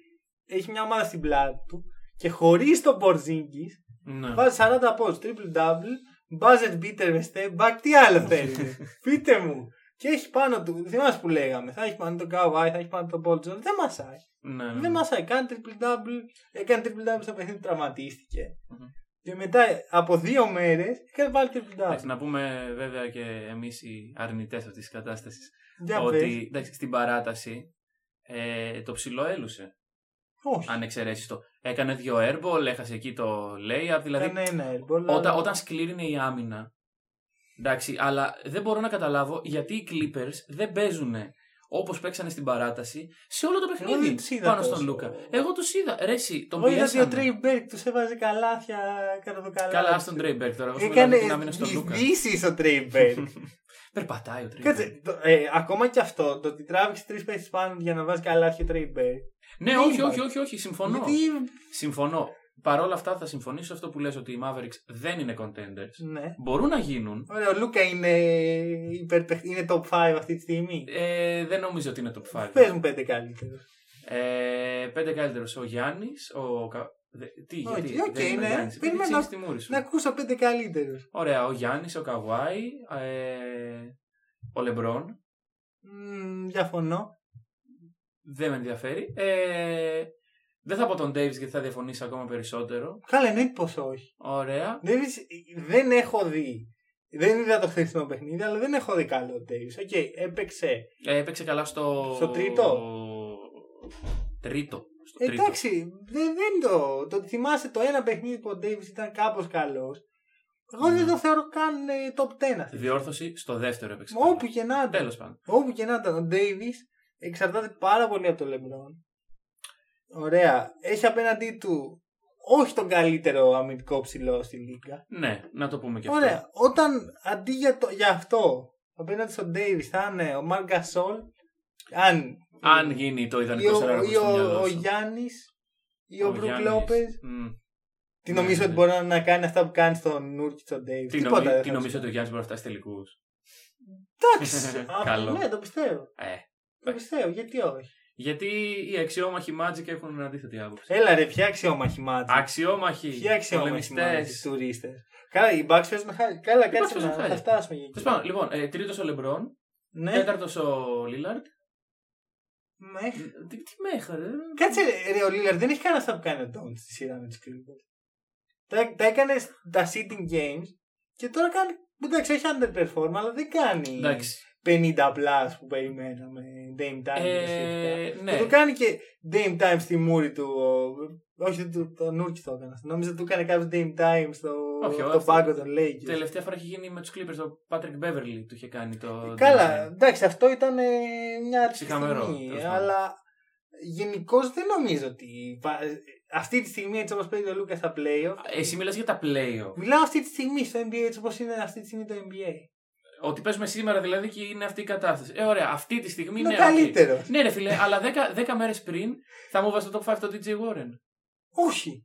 Έχει μια ομάδα στην πλάτη του και χωρίς τον Πορζίνγκης Ναι. βάζει 40 πόντου, triple double, buzzer beater με step back. Τι άλλο θέλει. Πείτε μου. Και έχει πάνω του, θυμάσαι που λέγαμε, θα έχει πάνω τον Kawhi, θα έχει πάνω τον Paul George. Δεν μασάει. Ναι, ναι, Δεν ναι. μασάει. Κάνει triple double. Έκανε triple double στο παιχνίδι που τραυματίστηκε. Μμμ. Και μετά από δύο μέρες έκανε πάλι triple double. Εντάξει, να πούμε βέβαια και εμείς οι αρνητές αυτής της κατάστασης Για ότι πες. εντάξει, στην παράταση ε, το ψηλό έλουσε. Όχι. Αν εξαιρέσεις το. Έκανε δύο airball, έχασε εκεί το layup. Δηλαδή, Έκανε ένα airball. όταν, αλλά- όταν σκλήρινε η άμυνα. Εντάξει, αλλά δεν μπορώ να καταλάβω γιατί οι Clippers δεν παίζουν όπως παίξανε στην παράταση σε όλο το Εγώ παιχνίδι δεν τους είδα πάνω τόσο. στον Λούκα. Εγώ τους είδα. Ρε, εσύ, τον Εγώ είδα ότι ο πιέσανε. Τρέι Μπέρκ τους έβαζε καλάθια κάτω το καλάθι. Καλά, στον Τρέι Μπερκ τώρα. Εγώ σου Έκανε μιλάω για την άμυνα στον Λούκα. ειδήσει ο Τρέι Μπέρκ. Περπατάει ο Τρέι Μπερκ. Κάτσε, το- ε, ακόμα και αυτό, το ότι τράβηξε τρεις παίχτες πάνω για να βάζει καλάθια ο Τρέι Μπέρκ. Ναι, δεν όχι, υπάρχει. όχι, όχι, όχι, συμφωνώ. Γιατί. Συμφωνώ. Παρ' όλα αυτά θα συμφωνήσω σε αυτό που λες ότι οι Mavericks δεν είναι contenders. Ναι. Μπορούν να γίνουν. Ωραία, ο Λούκα είναι, υπερπαιχ- είναι top 5 αυτή τη στιγμή. Ε, δεν νομίζω ότι είναι top 5. Παίζουν πέντε καλύτερου. Ε, πέντε καλύτερος. Ο Γιάννης, ο. Κα- δε- Τι, Όχι, γιατί. οκ, δεν είναι ο ναι. Γιάννης, επειδή Περιμένω ξύνεις τη μούρη σου. Να ακούσω πέντε καλύτερους. Ωραία, ο Γιάννης, ο Καβάι, ε, ο Λεμπρόν. Διαφωνώ. Δεν με ενδιαφέρει. Ε, δεν θα πω τον Davis γιατί θα διαφωνήσει ακόμα περισσότερο. Καλά, εννοείται πω όχι. Ωραία. Davis, δεν έχω δει. Δεν είδα το χθεσινό παιχνίδι, αλλά δεν έχω δει καλό Davis. OK, έπαιξε. Ε, έπαιξε καλά στο. Στο τρίτο. Τρίτο. Στο τρίτο. Εντάξει, δεν, δεν το. Το ότι θυμάσαι το ένα παιχνίδι που ο Davis ήταν κάπως καλός. Εγώ δεν Ναι. το θεωρώ καν ε, top 10 αυτή. Διόρθωση στο δεύτερο έπαιξε. Όπου και να ήταν. Τέλος πάντων. Όπου και να ήταν. Ο Davis εξαρτάται πάρα πολύ από το LeBron. Ωραία. Έχει απέναντί του όχι τον καλύτερο αμυντικό ψηλό στη Λίγκα. Ναι, να το πούμε και αυτό. Ωραία. Όταν αντί για, το, για αυτό απέναντι στον Davis θα είναι ο Marc Gasol, αν, Αν γίνει το ή ιδανικό ο, σενάριο ή που στο ο, μυαλό ο σου. Γιάννης ή ο, Μπρουκ Γιάννης. Λόπεζ. Μμ. Τι Ναι, νομίζω ναι. ότι μπορεί να κάνει αυτά που κάνει στον Νούρ και στον Davis. Τι, Τίποτα νομι... δεν τι θα νομίζω τους ότι ο Γιάννης μπορεί να φτάσει τελικούς; Εντάξει. Α, Καλό. Ναι, το πιστεύω. Ε. Το πιστεύω. Γιατί όχι. Γιατί οι αξιόμαχοι Magic έχουν αντίθετη άποψη. Έλα ρε, ποια αξιόμαχη μάτια. Αξιόμαχοι. Ποια αξιόμαχη πολεμιστές. μάτια. Τουρίστες. Καλά, οι Bucks παίζουν χάρη. Καλά, κάτσε παίζουν να χάρη. θα φτάσουμε εκεί. Τέλος πάντων, λοιπόν, ε, τρίτος ο Λεμπρόν, Ναι, τέταρτος ο Λίλαρντ. μέχρι. Τι, τι μέχρι, ρε. Κάτσε ρε, ρε, ο Λίλαρ δεν έχει κάνει αυτά που κάνει ο Ντόντ στη σειρά με τους Clippers. Τα, τα έκανε τα sitting games και τώρα κάνει. Εντάξει, έχει underperform, αλλά δεν κάνει Εντάξει. 50 plus που περιμέναμε. Dame time. και τα Ε, σχετικά. ναι. Και του κάνει και Dame time στη μούρη του. ο- όχι, το, το Νούρκι το έκανε. Νόμιζα ότι του έκανε κάποιος Dame time στο, Όχι, στο αυτό- πάγκο των Lakers. Τελευταία φορά έχει γίνει με τους Clippers. Ο Patrick Beverly του είχε κάνει το. Καλά, εντάξει, αυτό ήταν ε, μια Ψυχαμερό, στιγμή. τέλος πάντων. Αλλά γενικώς δεν νομίζω ότι. πα- Αυτή τη στιγμή, έτσι όπως παίζει ο Λούκας στα playoff. Εσύ μιλάς για τα playoff. Μιλάω αυτή τη στιγμή στο NBA, έτσι όπως είναι αυτή τη στιγμή το NBA. Ότι παίζουμε σήμερα δηλαδή και είναι αυτή η κατάσταση. Ε, ωραία, αυτή τη στιγμή Είναι ναι, ο καλύτερος. οκ. Ναι, ρε φίλε, αλλά 10, 10 μέρες πριν θα μου βάζεις το top 5 το DJ Warren. Όχι.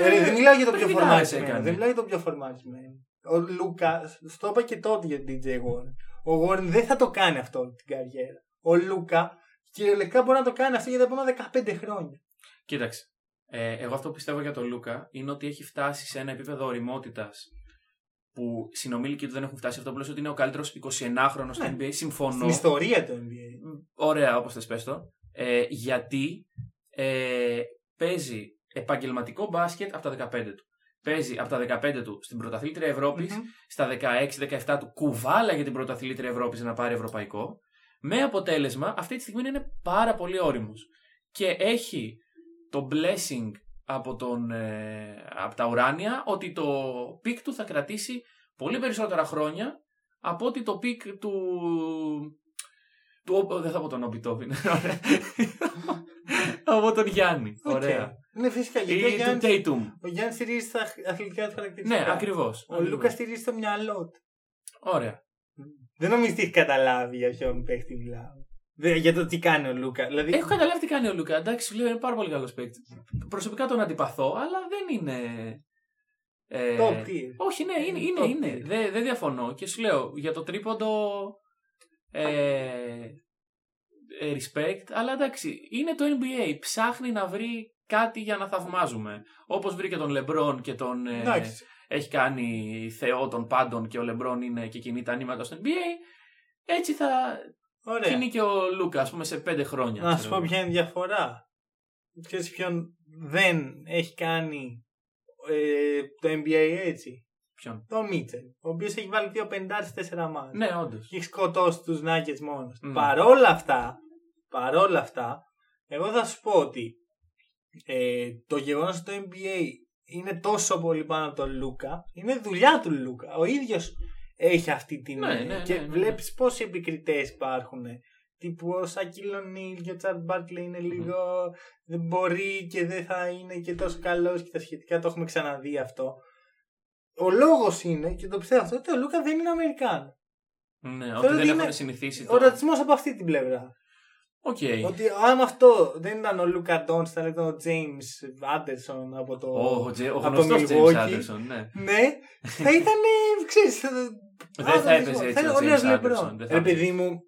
Ε, Ε, δεν μιλάω για το πιο παιχνιδάρες φορμάρισμένο. έκανε. Δεν μιλάω για το πιο φορμάρισμένο. Ο Λούκα, στο είπα και τότε για τον DJ Warren. Ο Warren δεν θα το κάνει αυτό όλη την καριέρα. Ο Λούκα κυριολεκτικά μπορεί να το κάνει αυτό για τα επόμενα 15 χρόνια. Κοίταξε. Ε, εγώ αυτό που πιστεύω για τον Λούκα είναι ότι έχει φτάσει σε ένα επίπεδο οριμότητας που συνομήλικοι του δεν έχουν φτάσει. Αυτό που λες ότι είναι ο καλύτερος 29χρονο στο Ναι. NBA. Συμφωνώ. Στην ιστορία του NBA. Ωραία, όπως θες πες το. Ε, γιατί ε, παίζει επαγγελματικό μπάσκετ από τα 15 του. Παίζει από τα 15 του στην πρωταθλήτρια Ευρώπης, Μμμ. στα 16-17 του κουβάλα για την πρωταθλήτρια Ευρώπης να πάρει ευρωπαϊκό. Με αποτέλεσμα αυτή τη στιγμή είναι πάρα πολύ ώριμος. Και έχει το blessing από, τον, ε, από τα ουράνια ότι το peak του θα κρατήσει πολύ περισσότερα χρόνια από ότι το peak του. του δεν θα πω τον Όμπι Τόπιν. από τον Γιάννη. Οκ. Ωραία. Ναι, φυσικά. Γιατί ο Ή του Γιάννης, Tatum. ο Γιάννης στηρίζει τα αθλητικά του χαρακτηριστικά. Ναι, ακριβώς. Ο Λούκα στηρίζει το μυαλό του. Ωραία. Δεν νομίζω ότι έχει καταλάβει για ποιον παίχτη μιλάω. Δεν- Για το τι κάνει ο Λούκα. Δηλαδή, Έχω καταλάβει τι κάνει ο Λούκα. Εντάξει, σου λέω είναι πάρα πολύ καλός παίκτης. Προσωπικά τον αντιπαθώ, αλλά δεν είναι. Ε, top tier. όχι, ναι, είναι. είναι, Top είναι. tier. Δεν δεν διαφωνώ. Και σου λέω για το τρίποντο. Ε, ε, respect, αλλά εντάξει, είναι το NBA. Ψάχνει να βρει κάτι για να θαυμάζουμε. Όπως βρήκε τον Λεμπρόν και τον. ε, Εντάξει. έχει κάνει θεό των πάντων και ο Λεμπρόν είναι και κινεί τα νήματα στο NBA. Έτσι θα Ωραία. κινεί και ο Λούκα, ας πούμε, σε πέντε χρόνια. Να σου ξέρω πω εγώ. ποια είναι η διαφορά. Ξέρεις ποιον δεν έχει κάνει ε, το NBA έτσι; Ποιον; Το Μίτσελ. Ο οποίος έχει βάλει δύο πεντάρες σε τέσσερα μάτια. Ναι, όντως. Και έχει σκοτώσει τους Nuggets μόνος. Μμ. Παρόλα αυτά, παρόλα αυτά, εγώ θα σου πω ότι ε, το γεγονός ότι το NBA είναι τόσο πολύ πάνω από τον Λούκα είναι δουλειά του Λούκα. Ο ίδιος έχει αυτή την. Ναι, ναι, ναι, και ναι, ναι. βλέπεις πόσοι επικριτές υπάρχουν. Τύπου ο Σακύλο Νίλ και ο Τσάρλ Μπάρκλε είναι λίγο. Δεν μπορεί και δεν θα είναι και τόσο καλός και τα σχετικά. Το έχουμε ξαναδεί αυτό. Ο λόγος είναι, και το πιστεύω αυτό, ότι ο Λούκα δεν είναι Αμερικάνος. Ναι, Θεωρώ ότι ότι δεν είναι έχουν συνηθίσει. Ο ρατσισμός από αυτή την πλευρά. Οκ. Ότι αν αυτό δεν ήταν ο Λούκα Ντόντσιτς, θα ήταν ο James Άντερσον από το. Ο, Τζε- ο από το γνωστός Milwaukee. James Anderson, ναι. Ναι, θα ήταν. ξέρεις, Δεν θα έπαιζε έτσι ο James Anderson, δεν θα Ρε παιδί μου,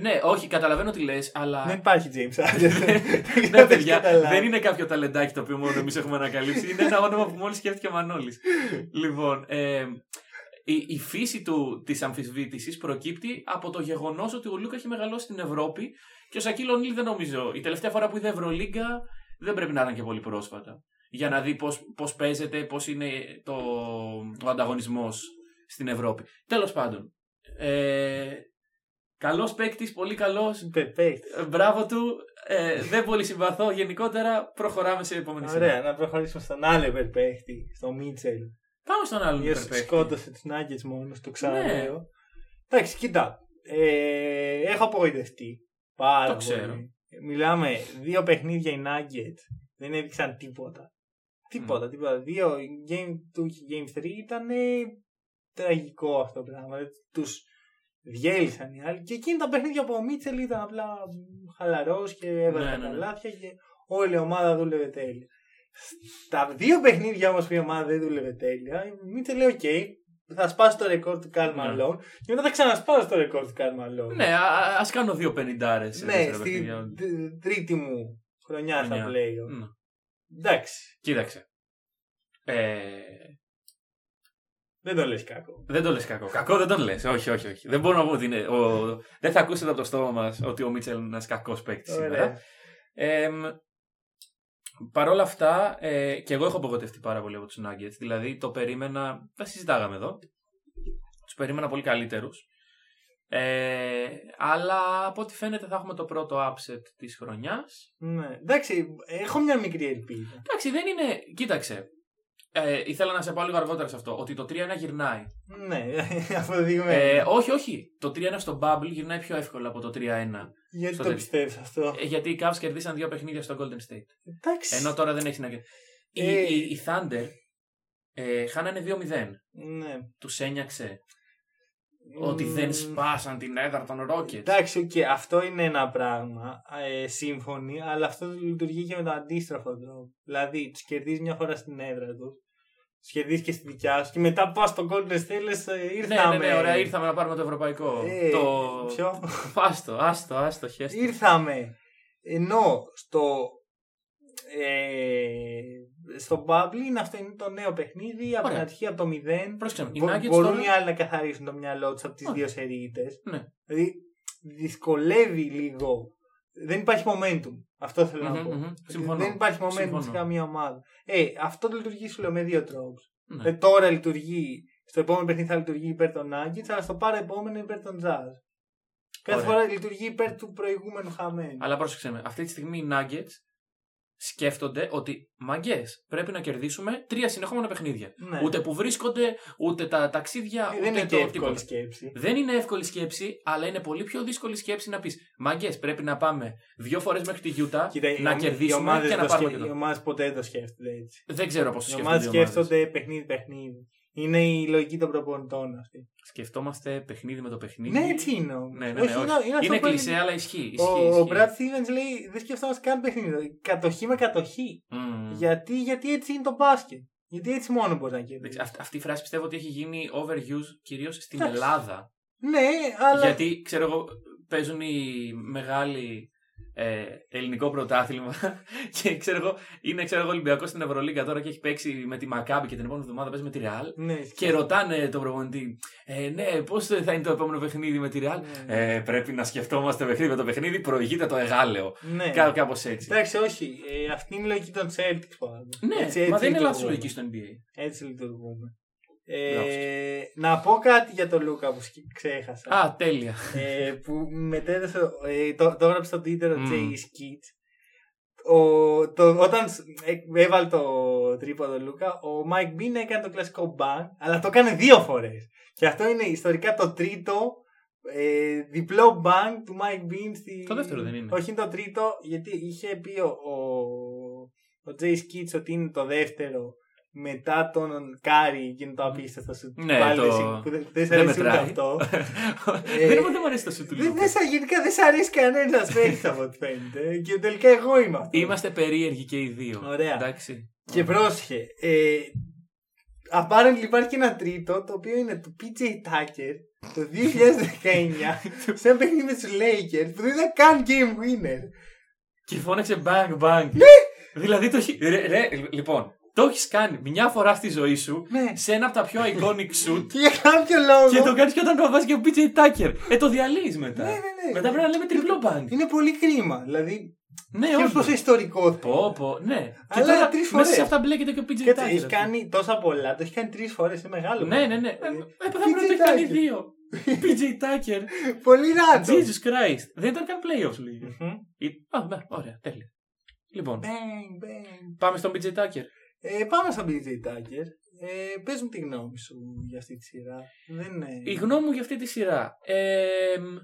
Ναι, όχι, καταλαβαίνω τι λες, αλλά... δεν υπάρχει James Άντερσον. ναι, παιδιά, δεν είναι κάποιο ταλεντάκι το οποίο μόνο εμείς έχουμε ανακαλύψει. Είναι ένα όνομα που μόλις σκέφτηκε ο Μανώλης. λοιπόν, ε, η, η φύση του της αμφισβήτησης προκύπτει από το γεγονός ότι ο Λούκα έχει μεγαλώσει στην Ευρώπη και ο Σακίλ Ονίλ δεν νομίζω. Η τελευταία φορά που είδε Ευρωλίγκα δεν πρέπει να ήταν και πολύ πρόσφατα. Για να δει πώς, πώς παίζεται, πώς είναι το, ο ανταγωνισμός στην Ευρώπη. Τέλος πάντων. Ε, καλός παίκτης, πολύ καλός. Perfect. Ε, Μπράβο του. Ε, δεν πολύ συμπαθώ. Γενικότερα προχωράμε σε επόμενη σειρά. Ωραία, να προχωρήσουμε στον άλλο υπερπαίχτη, στον Μίτσελ. Πάμε στον άλλον Ο υπερπαίχτη. σκότωσε τους Nuggets μόνος, το ξαναλέω. Ναι. Εντάξει, κοίτα. Ε, έχω απογοητευτεί. Πάρα Το πολύ. ξέρω. Μιλάμε δύο παιχνίδια οι Nuggets. Δεν έδειξαν τίποτα. Τίποτα, τίποτα. Δύο Game 2 και Game 3 ήταν τραγικό αυτό το πράγμα. Τους διέλυσαν οι άλλοι. Και εκείνη τα παιχνίδια που ο Μίτσελ ήταν απλά χαλαρός και έβαλε Ναι, τα ναι, ναι. καλάθια και όλη η ομάδα δούλευε τέλεια. Στα δύο παιχνίδια όμως που η ομάδα δεν δούλευε τέλεια, ο Μίτσελ λέει: Οκ, θα σπάσει το ρεκόρ του Καρλ Ναι. Μαλόν και μετά θα ξανασπάσει το ρεκόρ του Καρλ Μαλόν. Ναι, α ας κάνω δύο πενιντάρες. Ναι, στην τ- τρίτη μου χρονιά στα Χρονιά. play. Ναι. Εντάξει, Κοίταξε. Ε, δεν το λες κακό. δεν το λες κακό. Κακό δεν τον λες. Όχι, όχι, όχι. Δεν μπορώ να πω ότι είναι. Ο... Δεν θα ακούσετε από το στόμα μας ότι ο Μίτσελ είναι ένας κακός παίκτης σήμερα. Ωραία. Ε, Παρ' όλα αυτά, ε, και εγώ έχω απογοητευτεί πάρα πολύ από τους Nuggets. Δηλαδή, το περίμενα. Τα συζητάγαμε εδώ. Τους περίμενα πολύ καλύτερους. Ε, αλλά από ό,τι φαίνεται θα έχουμε το πρώτο upset της χρονιάς. Ναι. Εντάξει, έχω μια μικρή ελπίδα. Εντάξει, δεν είναι. Κοίταξε. Ε, ήθελα να σε πω λίγο αργότερα σε αυτό. Ότι το 3-1 γυρνάει. Ναι, αποδειγμένο. Ε, όχι, όχι. Το 3-1 στο Bubble γυρνάει πιο εύκολα από το 3-1. Γιατί στο το τέλος. πιστεύεις αυτό; Ε, γιατί οι Cavs κερδίσαν δύο παιχνίδια στο Golden State. Εντάξει. Ενώ τώρα δεν έχει να κερδίσει. Οι, Ε, οι, οι Thunder ε, χάνανε 2-0. Ναι. Τους ένοιαξε ότι δεν Μμμ. σπάσαν την έδρα των Rockets. Εντάξει, οκ, αυτό είναι ένα πράγμα. Ε, σύμφωνοι, αλλά αυτό λειτουργεί και με τον αντίστροφο τρόπο. Δηλαδή, τους κερδίζεις μια φορά στην έδρα τους, τους κερδίζεις και στη δικιά σου και μετά πας στον Golden State λες, ε, Ναι, ήρθαμε. ναι, ναι, ωραία, ήρθαμε να πάρουμε το ευρωπαϊκό. Ε, το... ποιο; Άστο, άστο, άστο, χέστο. Ήρθαμε. Ενώ στο. Ε, στο Bubble είναι αυτό είναι το νέο παιχνίδι από την Ωραία. αρχή από το 0. Πρόσεξε με, οι Μπο- Nuggets μπορούν τώρα- οι άλλοι να καθαρίσουν το μυαλό τους από τις Όχι. δύο σερίτες. Ναι. Δηλαδή δυσκολεύει λίγο. Δεν υπάρχει momentum. Αυτό θέλω να Μμμ, πω. μμμ. Ότι Συμφωνώ. Δεν υπάρχει momentum Συμφωνώ. σε καμία ομάδα. Ε, αυτό το λειτουργεί σου λέω με δύο τρόπους. Ναι. Ε, τώρα λειτουργεί, στο επόμενο παιχνίδι θα λειτουργεί υπέρ των Nuggets, αλλά στο πάρα επόμενο υπέρ των Jazz. Κάθε Ωραία. φορά λειτουργεί υπέρ του προηγούμενου χαμένου. Αλλά πρόσεξε με, αυτή τη στιγμή οι Nuggets σκέφτονται ότι μαγκές πρέπει να κερδίσουμε τρία συνεχόμενα παιχνίδια. Ναι. Ούτε που βρίσκονται, ούτε τα ταξίδια, Ε, ούτε δεν είναι το και εύκολη τίποτα. σκέψη. Δεν είναι εύκολη σκέψη, αλλά είναι πολύ πιο δύσκολη σκέψη να πεις Μαγκές, πρέπει να πάμε δύο φορές μέχρι τη Γιούτα Κοίτα, οι να ομ- οι κερδίσουμε ομάδες και να το πάρουμε σκε- και Οι το. ομάδες ποτέ δεν το σκέφτονται έτσι. Δεν ξέρω πώς το Οι σκέφτονται. ομάδες οι ομάδες. σκέφτονται παιχνίδι-παιχνίδι. Είναι η λογική των προπονητών αυτή. Σκεφτόμαστε παιχνίδι με το παιχνίδι. Ναι, έτσι είναι όμως. Ναι, ναι, ναι, Όχι, όχι. είναι, είναι, αυτό Είναι που κλεισέ, έλεγε- αλλά ισχύει. Ο, ισχύει, ο ισχύει. Brad Stevens λέει δεν σκεφτόμαστε καν παιχνίδι. Κατοχή με κατοχή. Μμμ. Γιατί, γιατί έτσι είναι το μπάσκετ. Γιατί έτσι μόνο μπορεί να Δεν κερδίσει. ξέρω, αυ- Αυτή η φράση πιστεύω ότι έχει γίνει overuse κυρίως στην Εντάξει. Ελλάδα. Ναι, αλλά. Γιατί ξέρω εγώ, παίζουν οι μεγάλοι ε, ελληνικό πρωτάθλημα και ξέρω εγώ, είναι ξέρω εγώ Ολυμπιακός στην Ευρωλίγκα τώρα και έχει παίξει με τη Μακάμπη και την επόμενη εβδομάδα παίζει με τη Ρεάλ. Ναι, Και ρωτάνε τον προπονητή, ε, ναι, πώς θα είναι το επόμενο παιχνίδι με τη Ρεάλ; Ναι. Ε, πρέπει να σκεφτόμαστε παιχνίδι με το παιχνίδι, προηγείται το εγάλεο. ναι. Κά, Κάπως έτσι. Εντάξει, όχι. Ε, αυτή είναι η λογική των Celtics πάντα. Ναι, έτσι, έτσι μα δεν είναι λειτουργούμε. λάθο λογική στο NBA. Έτσι λειτουργούμε. Μπράβο Ε, να πω κάτι για τον Λούκα που σκ- ξέχασα. Α, τέλεια. ε, που μετέδωσε, ε, το, το έγραψε στο Twitter ο Μμμ. Jay Skeets. Ο το, όταν σ- ε, έβαλε το τρίποντο Λούκα, ο Μάικ Μπριν έκανε το κλασικό bang, αλλά το έκανε δύο φορές. Και αυτό είναι ιστορικά το τρίτο ε, διπλό bang του Mike Breen. Στη... Το δεύτερο δεν είναι. Όχι, είναι το τρίτο, γιατί είχε πει ο, ο, ο Jay Skeets ότι είναι το δεύτερο μετά τον Κάρι εκείνο το απίστευτο σουτ. Ναι, Πάλι το- εσύ, που δεν, δεν σε Δεν αρέσει ούτε μετράει. αυτό. Δεν είναι δεν μου αρέσει το σουτ του Δεν, Λούκα. δεν, σα- γενικά δεν σ' αρέσει κανένα παίκτη από ό,τι φαίνεται. Και τελικά εγώ είμαι αυτό. Είμαστε περίεργοι και οι δύο. Ωραία. Εντάξει. Και πρόσχε. Ε, apparently υπάρχει και ένα τρίτο το οποίο είναι του PJ Tucker το 2019 σε ένα παιχνίδι με τους Lakers που δεν ήταν καν game winner. Και φώναξε bang bang. Ναι! Δηλαδή το έχει. Ρε, ρε, λοιπόν, το έχεις κάνει μια φορά στη ζωή σου Ναι. σε ένα από τα πιο iconic shoot Και για κάποιο λόγο. και το κάνεις και όταν το βάζεις και ο PJ Tucker. Ε, το διαλύεις μετά. Ναι, ναι, ναι. Μετά πρέπει να λέμε τριπλό bang. Είναι πολύ κρίμα. Δηλαδή, Ναι, και πόσο όχι. ιστορικό θα είναι. Πω, πω, ναι. Αλλά και τώρα τρεις μέσα φορές. σε αυτά μπλέκεται και ο PJ Κοίτα, Tucker. έχεις ας πούμε. κάνει τόσα πολλά. Το έχεις κάνει τρεις φορές. Είναι μεγάλο. Ναι, ναι, ναι. Ε, Ε, ε, θα πρέπει να το έχεις κάνει Tucker. δύο. PJ Tucker. Πολύ ράτο. Jesus Christ. Δεν ήταν καν playoffs λίγα. Μμμ. Ή- Α, ναι, ωραία, τέλεια. Λοιπόν, Bang, bang. πάμε στον PJ Tucker. Ε, πάμε στον PJ Tucker. Ε, πες μου τη γνώμη σου για αυτή τη σειρά. Δεν είναι... Η γνώμη μου για αυτή τη σειρά. Ε, μ,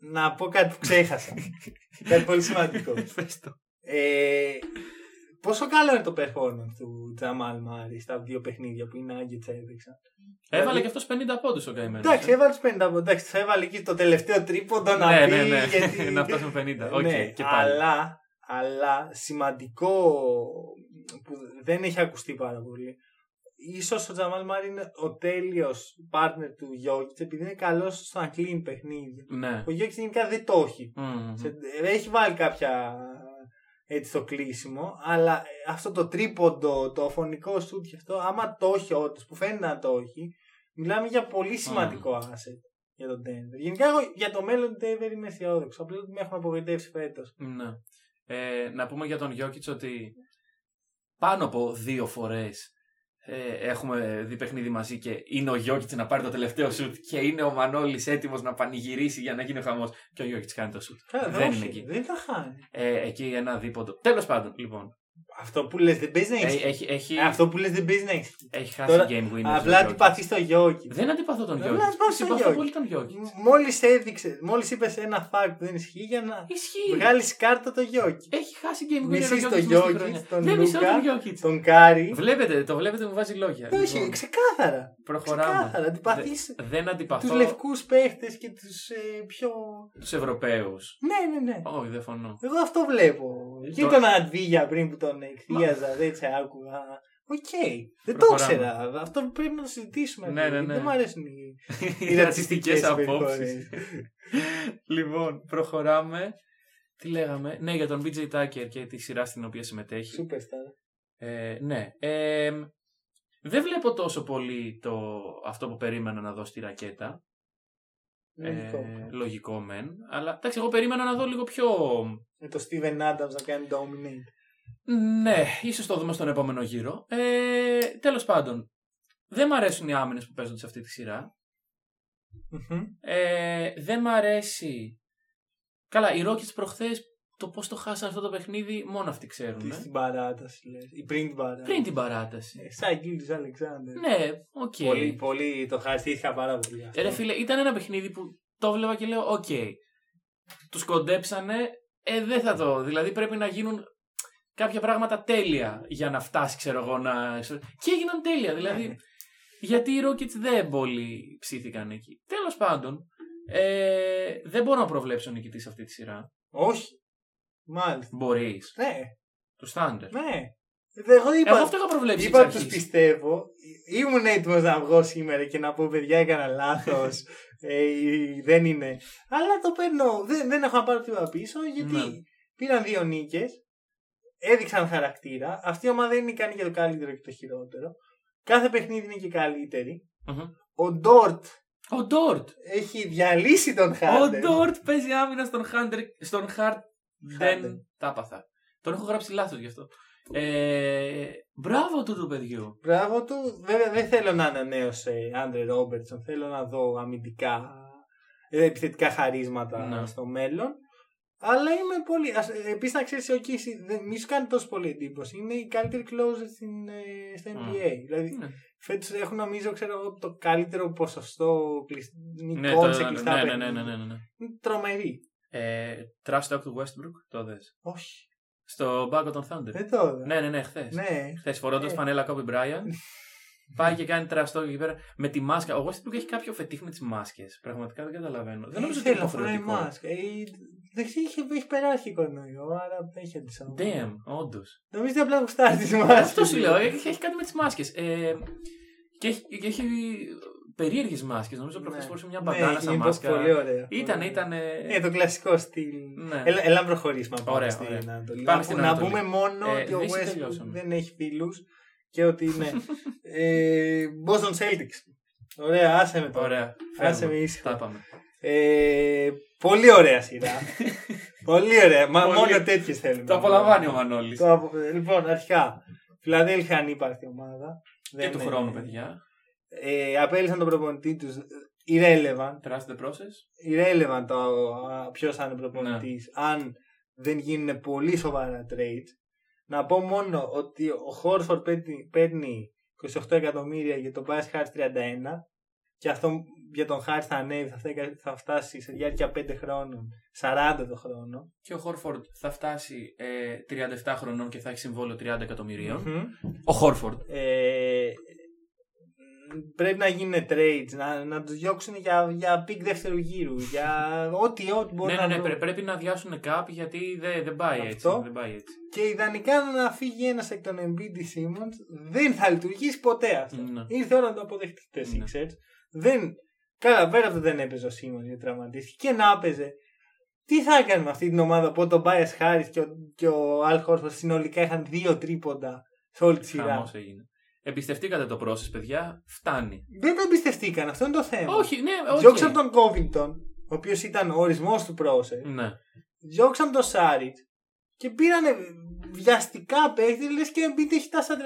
Να πω κάτι που ξέχασα. κάτι πολύ σημαντικό. πες το. Ε, πόσο καλό είναι το performance του Τζαμάλ Μάρεϊ στα δύο παιχνίδια που οι Nuggets έδειξαν. Έβαλε Δηλαδή- και αυτός 50 πόντους ο καημένος. Εντάξει, ε. έβαλε τους 50 Εντάξει, θα έβαλε εκεί το τελευταίο τρίποντο να ναι, πει. ναι, ναι. Γιατί... να φτάσουμε 50. Οκ, ναι, και πάλι. αλλά, αλλά σημαντικό που δεν έχει ακουστεί πάρα πολύ. Ίσως ο Τζαμάλ Μάρεϊ είναι ο τέλειος partner του Γιόκιτς επειδή είναι καλός στο να κλείνει παιχνίδια. Ναι. Ο Γιόκιτς γενικά δεν το έχει. Μμμ. Σε- έχει βάλει κάποια έτσι στο κλείσιμο, αλλά ε, αυτό το τρίποντο, το φωνικό σουτ και αυτό, άμα το έχει όντως, που φαίνεται να το έχει, μιλάμε για πολύ σημαντικό asset για τον Denver. Γενικά εγώ για το μέλλον του Denver είμαι αισιόδοξο, απλά ότι με έχουν απογοητεύσει φέτος. Ναι. Ε, να πούμε για τον Γιώκητς ότι πάνω από δύο φορές ε, έχουμε δει παιχνίδι μαζί και είναι ο Γιώκητς να πάρει το τελευταίο σουτ και είναι ο Μανώλης έτοιμος να πανηγυρίσει για να γίνει ο χαμός και ο Γιώκητς κάνει το σουτ. Καλά, Δεν όχι, είναι εκεί. Δεν τα χάνει. Ε, εκεί ένα δίποντο. Τέλος πάντων, λοιπόν. Αυτό που λες δεν παίζει να Ε, έχει. έχει, έχει, Αυτό που λες δεν παίζει να έχει. έχει χάσει Τώρα, game winner. Απλά αντιπαθείς το Γιώκητ. Δεν αντιπαθώ τον Δεν Γιώκητς. αντιπαθώ τον Συμπαθώ Γιώκητς. πολύ τον Γιώκητς. Μόλις έδειξε, μόλις είπες ένα fact που δεν ισχύει για να Ισχύει. βγάλεις κάρτα το Γιώκητ. Έχει χάσει game winner Μισείς ο τον Γιώκητς μες στη Γιώκητ, χρονιά. τον Δεν μισώ Λούκα. τον Γιώκητς. Τον Κάρι. Βλέπετε, το βλέπετε μου βάζει λόγια. Όχι, Λοιπόν, ξεκάθαρα. προχωράμε. Ξεκάθαρα. Αντιπαθείς Δε- δεν αντιπαθώ τους λευκούς παίχτες και τους ε, πιο. τους Ευρωπαίους. Ναι, ναι, ναι. Όχι, δεν φωνώ. Εγώ αυτό βλέπω. Και Το- τον Αβντίγια πριν που τον εκθίαζα, δεν σε άκουγα. Οκ. Δεν το Προχωράμε. ήξερα. Αυτό πρέπει να το συζητήσουμε. Ναι, ναι, ναι. Δεν μου αρέσουν οι. Οι ρατσιστικές ρατσιστικές απόψεις. συμπεριφορές. λοιπόν, προχωράμε. Τι λέγαμε; Ναι, για τον PJ Tucker και τη σειρά στην οποία συμμετέχει. Superstar. Ε, ναι. Ε, δεν βλέπω τόσο πολύ το, αυτό που περίμενα να δω στη ρακέτα. Λογικό. Ε, λογικό μεν. Αλλά εντάξει, εγώ περίμενα να δω λίγο πιο. Με το Steven Adams να κάνει dominate. Ναι, ίσως το δούμε στον επόμενο γύρο. Ε, τέλος πάντων, δεν μ' αρέσουν οι άμυνες που παίζονται σε αυτή τη σειρά. Μμμ. Ε, δεν μ' αρέσει. Καλά, οι Rockets προχθές το πώς το χάσαν αυτό το παιχνίδι μόνο αυτοί ξέρουν. Τις ε. στην παράταση λες. Ή πριν την παράταση. Πριν την παράταση. Ε, Shai Gilgeous-Alexander. Ναι, οκ. Πολύ, πολύ το ευχαριστήθηκα πάρα πολύ. αυτό. Ε, ρε φίλε, ήταν ένα παιχνίδι που το βλέπα και λέω, οκ. Τους κοντέψανε, ε, δεν θα το. Δηλαδή πρέπει να γίνουν κάποια πράγματα τέλεια για να φτάσει, ξέρω εγώ, να. Και έγιναν τέλεια. Δηλαδή, Ναι. γιατί οι Rockets δεν πολύ ψήθηκαν εκεί. Τέλος πάντων, ε, δεν μπορώ να προβλέψω νικητής σε αυτή τη σειρά. Όχι. Μάλιστα. Μπορείς. Ναι, Τους Thunder. ναι. Ε, Εγώ είπα, Εγώ αυτό είχα προβλέψει. είπα εξ τους αρχής. πιστεύω. Ήμουν έτοιμος να βγω σήμερα και να πω παιδιά έκανα λάθος. ε, δεν είναι. Αλλά το παίρνω. Δεν, δεν έχω να πάρω τίποτα πίσω γιατί Ναι. πήραν δύο νίκες. Έδειξαν χαρακτήρα. Αυτή η ομάδα δεν είναι ικανή για το καλύτερο και το χειρότερο. Κάθε παιχνίδι είναι και καλύτερη. Μμμ. Ο Ντόρτ Ο Ντόρτ. έχει διαλύσει τον Ο Χάρντεν. Ντόρτ παίζει άμυνα στον Χάντερ. Στον Χαρτ. Δεν Harden. τα έπαθα. Τον έχω γράψει λάθος γι' αυτό. Ε, μπράβο του του παιδιού. Μπράβο του. Βέβαια δεν θέλω να ανανέωσε Άντρε Ρόμπερτσον. Θέλω να δω αμυντικά, ε, επιθετικά χαρίσματα Ναι. στο μέλλον. Αλλά είμαι πολύ. Επίσης, να ξέρεις, ο Κίση δεν μη σου κάνει τόσο πολύ εντύπωση. Είναι η καλύτερη closer στην, ε, στο NBA. Δηλαδή, Ναι. φέτος έχουν νομίζω ξέρω, εγώ, το καλύτερο ποσοστό Ναι, κλειστικών το- σε ναι, κλειστά ναι, ναι, παιχνίδια. ναι, ναι, ναι, ναι. Είναι τρομερή. Ε, trash talk του Westbrook, το δες; Όχι. Στο Bago των Thunder. Δεν το είδα. Ναι, ναι, ναι, χθες. Ναι. Χθες φορώντας Ε. φανέλα Kobe Bryant. Πάει και κάνει τραστό εκεί πέρα με τη μάσκα. Ο Westbrook έχει κάποιο φετίχ με τις μάσκες. Πραγματικά δεν καταλαβαίνω. Δεν νομίζω ότι είναι Θέλω να φοράει υποχρεωτικό. μάσκα. Ε, Δεν ξέρω, είχε, έχει περάσει κορονοϊό, άρα έχει αντισώμα. Damn, όντως. Νομίζω ότι απλά γουστάρει τις μάσκες. Αυτό σου λέω. Έχει, έχει κάτι με τις μάσκες. Ε, και έχει, και έχει περίεργες μάσκες. Νομίζω προχθέ φορούσε μια μπαντάνα ναι, σαν είναι μάσκα. Πολύ ωραία. Ήταν, Πολύ ήταν. Ε, το κλασικό στυλ. Ναι. Έλα, έλα να προχωρήσουμε να πάμε Ωραία, στην ωραία. Ανατολή. Πάμε να, στην να Ανατολή. πούμε μόνο Ε, ότι ο δεν Westbrook τελειώσαμε. δεν έχει φίλους και ότι είναι. ε, Boston Celtics. Ωραία, άσε με τώρα. Ωραία. Άσε φεύγουμε. με ήσυχο. Τα πάμε. Ε, πολύ ωραία σειρά. πολύ ωραία. Μα Πολύ. μόνο τέτοιες θέλουμε. Το απολαμβάνει ο Μανώλης. Το απο- Λοιπόν, αρχικά. Φιλαδέλφια ανύπαρκτη ομάδα. Και Δεν του είναι- χρόνου, παιδιά. Ε, απέλησαν τον προπονητή τους. Irrelevant. Trust the process. irrelevant το ποιος θα είναι προπονητής, Ναι. αν δεν γίνουν πολύ σοβαρά trades. Να πω μόνο ότι ο Χόρφορντ παίρνει, παίρνει 28 εκατομμύρια για τον Μπάις Χάρτ 31 και αυτό για τον Χάρτ θα ανέβει, θα, φτάσει- θα φτάσει σε διάρκεια 5 χρόνων 40 το χρόνο. Και ο Χόρφορντ θα φτάσει ε, 37 χρονών και θα έχει συμβόλαιο 30 εκατομμυρίων. Μμμ. Ο Χόρφορντ. Ε, πρέπει να γίνουν trades, να, να τους διώξουν για, για pick δεύτερου γύρου, για ό,τι, ό,τι μπορεί Ναι, να ναι, ναι, βρουν. πρέ- πρέπει να διάσουν κάπου γιατί δεν, δεν πάει έτσι. Αυτό. Δεν πάει έτσι. Και ιδανικά να φύγει ένας εκ των Embiid ή Simmons δεν θα λειτουργήσει ποτέ αυτό. Ναι. Ήρθε η ώρα να το αποδεχτείτε Ναι. Sixers. Δεν. Καλά, πέρα από το δεν έπαιζε ο Simmons γιατί τραυματίστηκε και να έπαιζε. Τι θα έκανε με αυτή την ομάδα που ο Bias Harris και ο, και ο Al Horford συνολικά είχαν δύο τρίποντα σε όλη τη σειρά; Χαμός έγινε. Εμπιστευτήκατε το process, παιδιά. Φτάνει. Δεν το εμπιστευτήκαν, αυτό είναι το θέμα. Όχι, ναι, όχι. Διώξαν τον Covington, ο οποίος ήταν ο ορισμός του process. Ναι. Διώξαν τον Σάριτς και πήραν βιαστικά παίχτες, λες και Embiid έχει φτάσει στα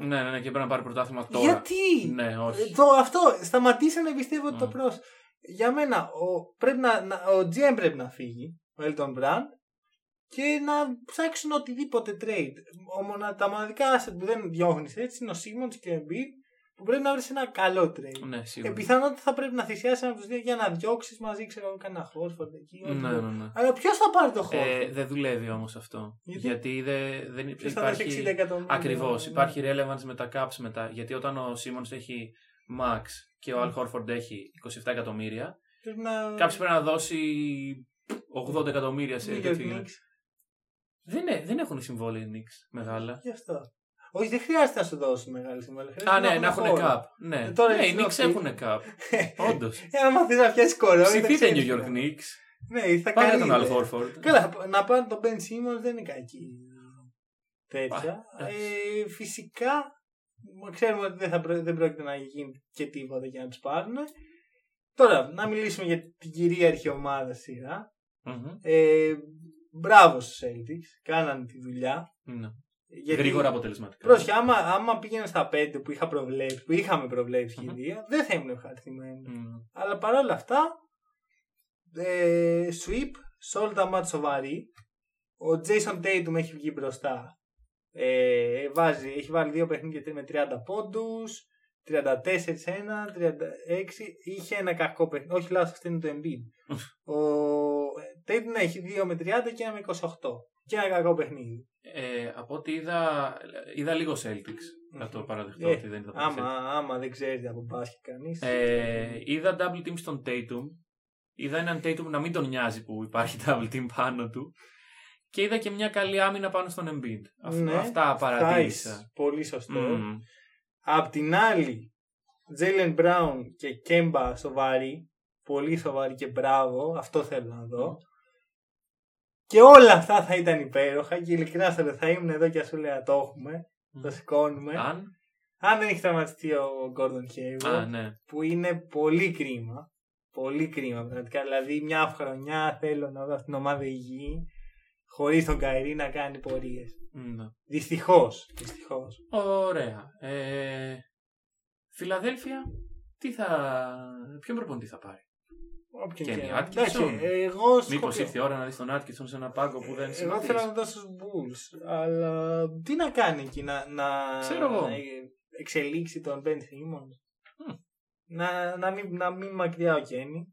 38. Ναι, ναι, ναι, και πρέπει να πάρει πρωτάθλημα τώρα. Γιατί; Ναι, όχι. Ε, Το, αυτό, σταματήσανε να πιστεύω ότι το Mm. προς. Για μένα, ο, πρέπει να, να, ο GM πρέπει να φύγει, ο Elton Brand, και να ψάξουν οτιδήποτε trade. Ο, μονα, τα μοναδικά asset που δεν διώχνεις έτσι είναι ο Simmons και ο Embiid, που πρέπει να βρεις ένα καλό trade. Ναι, Ε, σίγουρα. πιθανότητα θα πρέπει να θυσιάσεις ένα από τους δύο για να διώξεις μαζί, ξέρω εγώ, κανένα Χόρφορντ εκεί. ό,τι Ναι, μπορεί. ναι, ναι. Αλλά ποιος θα πάρει το Χόρφορντ. Ε, δεν δουλεύει όμως αυτό. Γιατί; Γιατί, δεν, δεν Ποιος θα δώσει 60 υπάρχει. εκατομμύρια; Ακριβώς. Ναι. Υπάρχει relevance με τα caps μετά. Γιατί όταν ο Σίμον έχει max και ο Al Horford έχει 27 εκατομμύρια, Πρέπει να... κάποιος πρέπει να δώσει 80 εκατομμύρια σε New York τέτοιο. Knicks. Δεν, ε- δεν έχουν συμβόλαια οι Knicks μεγάλα. Γι' αυτό. Όχι, δεν χρειάζεται να σου δώσουν μεγάλη συμβόλαια. Α, Χρειάζεται ναι, να έχουν χώρο. cap. Ναι, Ε, τώρα ναι οι είναι Knicks στην έχουν cap. Όντως. Ε, άμα θες να πιάσεις κορό. Ψηθείτε New York Knicks. Ναι, θα Πάρε κάνεις. τον Al ιδέα. Horford. Καλά, να πάρει τον Ben Simmons δεν είναι κακή τέτοια. Α, Ε, φυσικά, ξέρουμε ότι δεν, θα, πρό- δεν πρόκειται να γίνει και τίποτα για να τους πάρουν. Τώρα, να μιλήσουμε για την κυρίαρχη ομάδα στη σειρά. Μμμ. Ε, μπράβο στους Celtics, κάνανε τη δουλειά. Ναι. Γιατί- Γρήγορα αποτελεσματικά. Πρόσεχε, άμα, άμα πήγαινε στα 5 που είχα προβλέψει, που είχαμε προβλέψει Μμμ. και οι δύο, δεν θα ήμουν ευχαριστημένοι. Μμ. Αλλά παρόλα αυτά, ε, sweep σε όλα τα μάτια σοβαρή. Ο Jason Tatum έχει βγει μπροστά. Ε, βάζει, έχει βάλει δύο παιχνίδια με 30 πόντους, 34 σε ένα, 36. Είχε ένα κακό παιχνίδι. Όχι λάθος, αυτό είναι το Embiid. Ο ε, Tatum έχει δύο με 30 και ένα με 28. Και ένα κακό παιχνίδι. Ε, από ό,τι είδα, είδα λίγο Celtics. Να το παραδεχτώ Ε, ότι δεν είδα πολύ Άμα, άμα δεν ξέρεις από μπάσκετ κανείς. Ε, είδα double team στον Tatum. Είδα έναν Tatum να μην τον νοιάζει που υπάρχει double team πάνω του. Και είδα και μια καλή άμυνα πάνω στον Embiid. Αυ- Ναι, αυτά παρατήρησα. Θάις, Πολύ σωστό. Μμμ. Απ' την άλλη, Jalen Brown και Kemba σοβαροί. Πολύ σοβαροί και μπράβο. Αυτό θέλω να δω. Και όλα αυτά θα ήταν υπέροχα και ειλικρινά στο λέω, θα ήμουν εδώ και σου λέω το έχουμε. Το σηκώνουμε. Αν; Αν δεν έχει τραυματιστεί ο Gordon Hayward, Α, ναι. που είναι πολύ κρίμα. Πολύ κρίμα πραγματικά. Δηλαδή, μια χρονιά θέλω να δω αυτήν την ομάδα υγιή, χωρίς τον Καϊρή να κάνει πορείες. Ναι. Δυστυχώς. Δυστυχώς. Ωραία. Ε, Φιλαδέλφια, τι θα... ποιον προπονητή θα πάρει; Όποιον Kenny και- Atkinson. Εντάξει, εγώ Μήπως σκοπεύω- ήρθε η ώρα να δεις τον Άτκινσον σε ένα πάγκο που δεν Εγώ συμπαθεί. θέλω να το δώσω στους Bulls. Αλλά τι να κάνει εκεί, να, να, Ξέρω εγώ. να εξελίξει τον Ben Simmons; Μμ. Να, να, μην, να μην μακριά ο Κένι.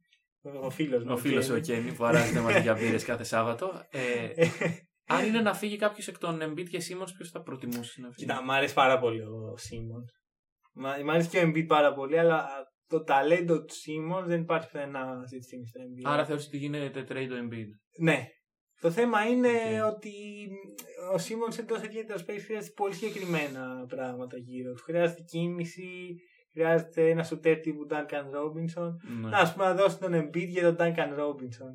Ο φίλος μου. Ο φίλος ο Κένι που αράζεται μαζί για μπύρες κάθε Σάββατο. Ε, αν είναι να φύγει κάποιος εκ των Embiid και Simmons, ποιος θα προτιμούσε να φύγει; Κοίτα, μ' αρέσει πάρα πολύ ο Σίμον. Μ' αρέσει και ο Embiid πάρα πολύ, αλλά το ταλέντο του Σίμον δεν υπάρχει πουθενά αυτή τη στιγμή στο NBA. Άρα θεωρείς ότι γίνεται trade ο Embiid. Ναι. Το θέμα είναι Οκ. ότι ο Σίμον εντό ιδιαίτερο case χρειάζεται πολύ συγκεκριμένα πράγματα γύρω του. Χρειάζεται κίνηση, χρειάζεται ένα σουτέρ τύπου Duncan Robinson. Ναι. Να, ας πούμε, να δώσει τον Embiid για τον Duncan Robinson.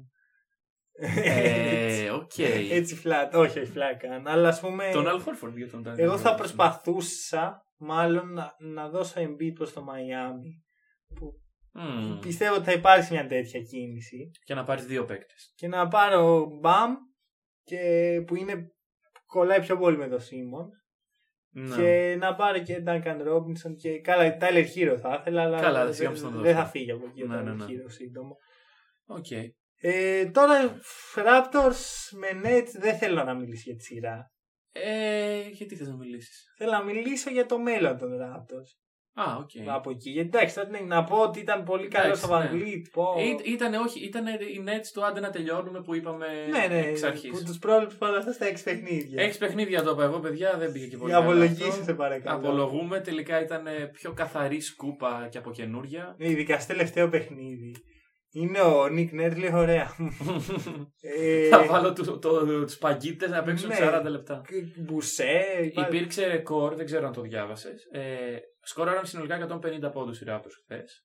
Ε, οκ. Έτσι flat, όχι, όχι flat καν. Αλλά ας πούμε. Τον Al Horford για τον Duncan Εγώ θα Robinson. προσπαθούσα μάλλον να, να δώσω Embiid προς το Miami. Που Μμμ. πιστεύω ότι θα υπάρξει μια τέτοια κίνηση. Για να πάρεις δύο παίκτες. Και να πάρω Μπαμ και που είναι κολλάει πιο πολύ με το Σίμον. Ναι. Και να πάρω και Duncan Robinson και καλά, Tyler Herro θα ήθελα, αλλά Καλά, δεν, σιγά που στον δεν δώσω. θα φύγει από εκεί ο Ναι, Tyler ναι, ναι. Herro σύντομα. Οκ. Ε, τώρα Raptors με Nets δεν θέλω να μιλήσω για τη σειρά. Ε, γιατί θες να μιλήσεις; Θέλω να μιλήσω για το μέλλον των Raptors. Α, οκ. Από εκεί. Γιατί εντάξει, τώρα, ναι, να πω ότι ήταν πολύ καλό Εντάξει, ο ναι. VanVleet. Πω... Ή- Ήτανε, όχι, ήτανε οι Nets του άντε να τελειώνουμε που είπαμε ναι, ναι, εξ αρχής. που τους πρόβλεψε όλα αυτά στα έξι παιχνίδια. Έξι παιχνίδια το είπα εγώ, παιδιά, δεν πήγε και πολύ Για καλά απολογήσεις, αυτό. σε παρακαλώ. Απολογούμε, τελικά ήταν πιο καθαρή σκούπα και από καινούρια. Ναι, Ειδικά στο τελευταίο παιχνίδι. Είναι ο Νίκ Νέρ, λέει ωραία. ε, Θα βάλω του, το, τους παγκίτες να παίξουν ναι. 40 λεπτά. Μπουσέ. υπάρχει- Υπήρξε ρεκόρ, δεν ξέρω αν το διάβασες. Ε, σκόραραν συνολικά 150 πόντους οι Raptors χθες.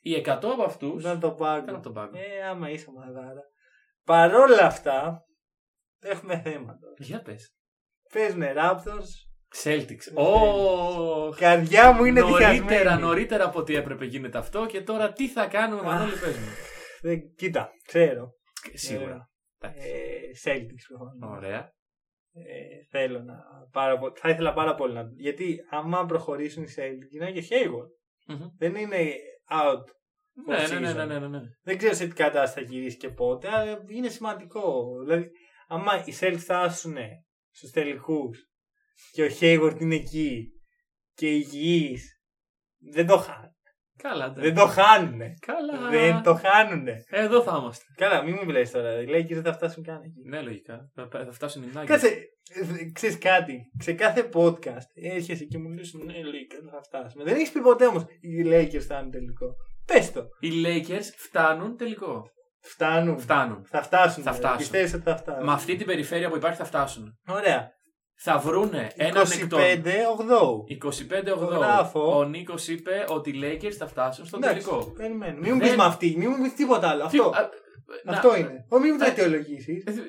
Οι 100 από αυτούς Ήταν το πάγκο. ήταν από τον πάγκο. Ε, άμα είσαι μαδάρα. Παρόλα αυτά, έχουμε θέματα. Για πες. Παίζουν Raptors. Celtics. Ναι. Ω, Καρδιά μου είναι νωρίτερα, διχασμένη. νωρίτερα από ό,τι έπρεπε γίνεται αυτό και τώρα τι θα κάνουμε, Μανώλη, πες μου. Δεν, κοίτα, ξέρω. Σίγουρα. Εντάξει. Ε, Celtics προφανώς. Ωραία. Ε, θέλω να πάρα πο- θα ήθελα πάρα πολύ να γιατί άμα προχωρήσουν οι Celtics είναι και Hayward. Μμμ. Δεν είναι out. Ναι, Off ναι, ναι, season. ναι, ναι, ναι, ναι. Δεν ξέρω σε τι κατάσταση θα γυρίσει και πότε, αλλά είναι σημαντικό. Δηλαδή, άμα οι Celtics φτάσουν στους τελικούς και ο Hayward είναι εκεί και υγιής, δεν το χάνουν. Καλά, ναι. Δεν το χάνουν. Καλά. Δεν το χάνουν. Εδώ θα είμαστε. Καλά, μην μου μιλάει τώρα. Οι Lakers δεν θα φτάσουν καν εκεί. Ναι, λογικά. Θα, θα φτάσουν οι Nuggets. Κάτσε, ε, ξέρεις κάτι. Σε κάθε podcast έρχεσαι και μου λες ναι, Lakers θα φτάσουμε. Δεν έχεις πει ποτέ όμως οι Lakers φτάνουν τελικό. Πες το. Οι Lakers φτάνουν τελικό. Φτάνουν. Φτάνουν. Θα φτάσουν. Θα ε. φτάσουν. Πιστεύεις ότι θα φτάσουν. Με αυτή την περιφέρεια που υπάρχει θα φτάσουν. Ωραία. Θα βρούνε έναν εκ των 25-8. 25-8. γράφω. Ο Νίκος είπε ότι οι Lakers θα φτάσουν στον Εντάξει, τελικό. Περιμένω. Μην μου Δεν- πεις με αυτή. Μην μου πεις τίποτα άλλο. Τι- Αυτό, α, να- αυτό είναι. Ω, μην μου το Ε, αιτιολογήσεις. ε, Μην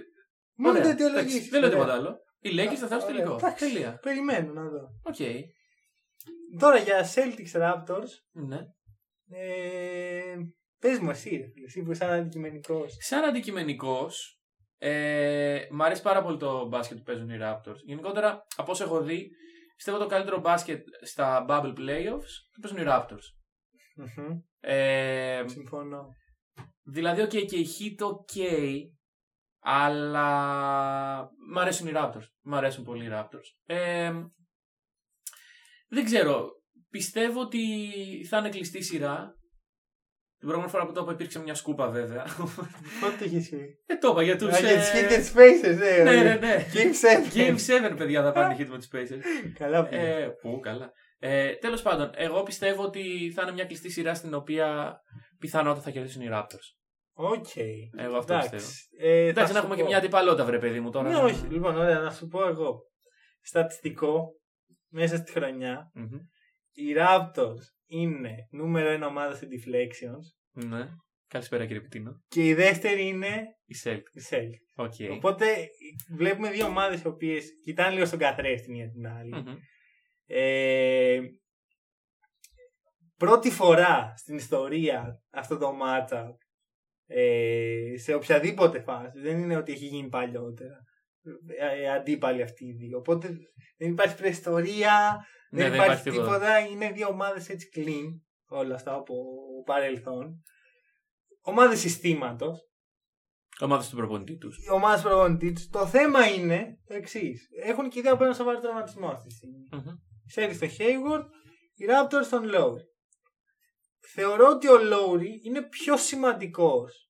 μου Ωραία, το εντάξει, αιτιολογήσει. Δεν λέω τίποτα άλλο. Οι Lakers θα φτάσουν στο Ωραία, τελικό. εντάξει. Τελεία. Περιμένω να δω. Οκ. Τώρα για Celtics Raptors. Ναι. Ε, Πες μου εσύ, ρε φίλε, εσύ που είσαι αντικειμενικός. Σαν αντικειμενικός, ε, μ' αρέσει πάρα πολύ το μπάσκετ που παίζουν οι Raptors. Γενικότερα, από όσο έχω δει, πιστεύω το καλύτερο μπάσκετ στα Bubble Playoffs το παίζουν οι Raptors. Ε, Συμφωνώ. δηλαδή, ok, και η Heat ok, αλλά μ' αρέσουν οι Raptors. Μ' αρέσουν πολύ οι Raptors. Ε, δεν ξέρω. Πιστεύω ότι θα είναι κλειστή σειρά. Την προηγούμενη φορά που το είπα υπήρξε μια σκούπα βέβαια. Πότε το έχει πει. Ε, το είπα για τους... Α, Για ε, τι Heat Pacers, ε. Ναι, ναι, ναι. Game 7. Game 7, παιδιά, θα πάνε Heat με τους Pacers. Καλά που. Ε, πού, καλά. Ε, Τέλος πάντων, εγώ πιστεύω ότι θα είναι μια κλειστή σειρά στην οποία πιθανότατα θα κερδίσουν οι Raptors. Οκ. Εγώ αυτό Εντάξει. πιστεύω. Ε, θα Εντάξει, σου να έχουμε πω. και μια αντιπαλότητα, βρε παιδί μου τώρα. Ναι, όχι. Λοιπόν, ωραία, να σου πω εγώ. Στατιστικό μέσα στη χρονιά. Μμμ. Οι Raptors είναι νούμερο ένα ομάδα σε deflections. Ναι. Καλησπέρα κύριε Πιτίνο. Και η δεύτερη είναι Οι Celtics. οι Celtics. Οκ. Οπότε βλέπουμε δύο ομάδες οι οποίες κοιτάνε λίγο στον καθρέφτη μία την άλλη. Μμμ. Ε, πρώτη φορά στην ιστορία αυτό το matchup ε, σε οποιαδήποτε φάση. Δεν είναι ότι έχει γίνει παλιότερα. Ε, ε, αντίπαλοι αυτοί οι δύο. Οπότε δεν υπάρχει προϊστορία, Ναι, δεν, δεν υπάρχει υπάρχει τίποτα. τίποτα. Είναι δύο ομάδες έτσι clean όλα αυτά από παρελθόν. ομάδες συστήματος, Ομάδα του προπονητή τους. οι ομάδες προπονητή τους. Το θέμα είναι το εξής. Έχουν και οι δύο από ένα σοβαρό τραυματισμό αυτή τη στιγμή. Η Σέλι στο Hayward, οι Raptors στον Lowry. Θεωρώ ότι ο Lowry είναι πιο σημαντικός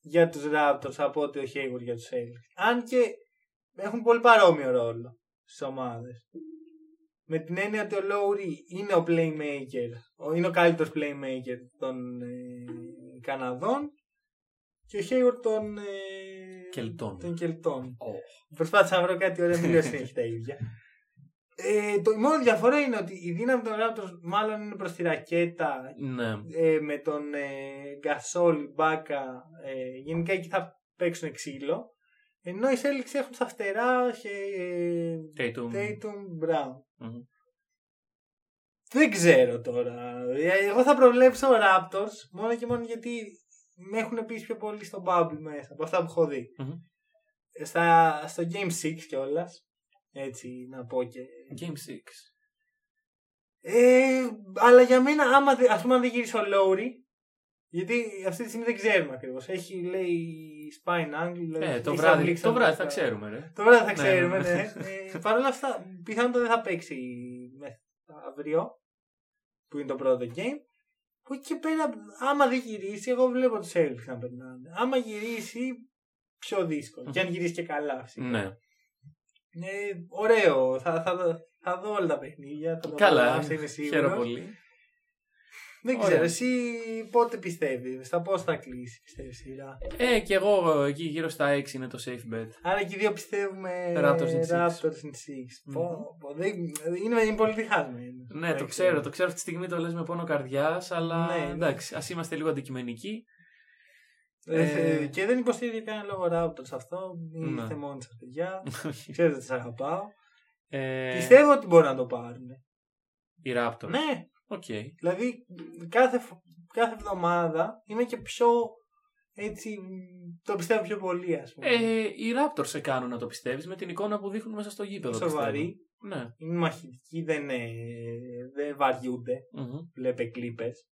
για τους Raptors από ότι ο Hayward για τους Celtics. Αν και έχουν πολύ παρόμοιο ρόλο στις ομάδες. Με την έννοια ότι ο Lowry είναι ο playmaker, ο- είναι ο καλύτερος playmaker των ε, Καναδών και ο Hayward των, ε, Κελτών. των Κελτών. Oh. Προσπάθησα να βρω κάτι ωραίο, μην λέω συνέχεια τα ίδια. Ε, το, η μόνη διαφορά είναι ότι η δύναμη των Raptors μάλλον είναι προς τη ρακέτα Ναι. ε, με τον ε, Γκασόλ, Μπάκα, ε, γενικά εκεί θα παίξουν ξύλο. Ενώ οι Celtics έχουν στα φτερά και ε, Tatum. Tatum, Brown. Μμμ. Δεν ξέρω τώρα. Ε, Εγώ θα προβλέψω Raptors μόνο και μόνο γιατί με έχουν πει πιο πολύ στο bubble μέσα από αυτά που έχω δει. Μμμ. Ε, Στα, στο Game 6 κιόλας. Έτσι να πω και. Game 6. Ε, αλλά για μένα, άμα, δε- ας πούμε, αν δεν γυρίσει ο Lowry, γιατί αυτή τη στιγμή δεν ξέρουμε ακριβώς. Έχει λέει spine angle. δηλαδή Ε, το έχει βράδυ, αμπλήξει το βράδυ αυτά. θα ξέρουμε, ρε. Το βράδυ θα Ναι, ξέρουμε, ναι, ναι. ε, Παρ' όλα αυτά, πιθανότατα δεν θα παίξει με- αύριο, που είναι το πρώτο game. Που εκεί και πέρα, άμα δεν γυρίσει, εγώ βλέπω τους Celtics να περνάνε. Άμα γυρίσει, πιο δύσκολο. Και αν γυρίσει και καλά, φυσικά. Ναι. Ε, ωραίο. Θα, θα, θα δω όλα τα παιχνίδια. Θα το Καλά. απολαύσω, είμαι σίγουρος. Χαίρομαι πολύ. Δεν Ωραία. ξέρω, εσύ πότε πιστεύεις, στα πώς θα κλείσει, πιστεύεις η σειρά; Ε, και εγώ εκεί γύρω στα 6 είναι το safe bet. Άρα και οι δύο πιστεύουμε Raptors in six. Raptors in six. Μμμ. Πω, πω, δεν- είναι, είναι πολύ διχασμένο. Ναι, το ξέρω, το ξέρω αυτή τη στιγμή το λες με πόνο καρδιάς, αλλά Ναι, ναι. εντάξει, ας είμαστε λίγο αντικειμενικοί. Ε, Ε, και δεν υποστηρίζει κανένα λόγο Raptors αυτό. Μην Ναι. είστε μόνοι σας, παιδιά. Ξέρετε ότι σας αγαπάω. Ε, Πιστεύω ότι μπορούν να το πάρουν. Οι Raptors. Ναι, Οκ. δηλαδή κάθε, φ- κάθε εβδομάδα είμαι και πιο έτσι. Το πιστεύω πιο πολύ, ας πούμε. Ε, οι Raptors σε κάνουν να το πιστεύεις με την εικόνα που δείχνουν μέσα στο γήπεδο. Σοβαροί. πιστεύω. Ναι. Είναι μαχητικοί, δεν, ε, δεν βαριούνται. Μμμ. Βλέπε Clippers.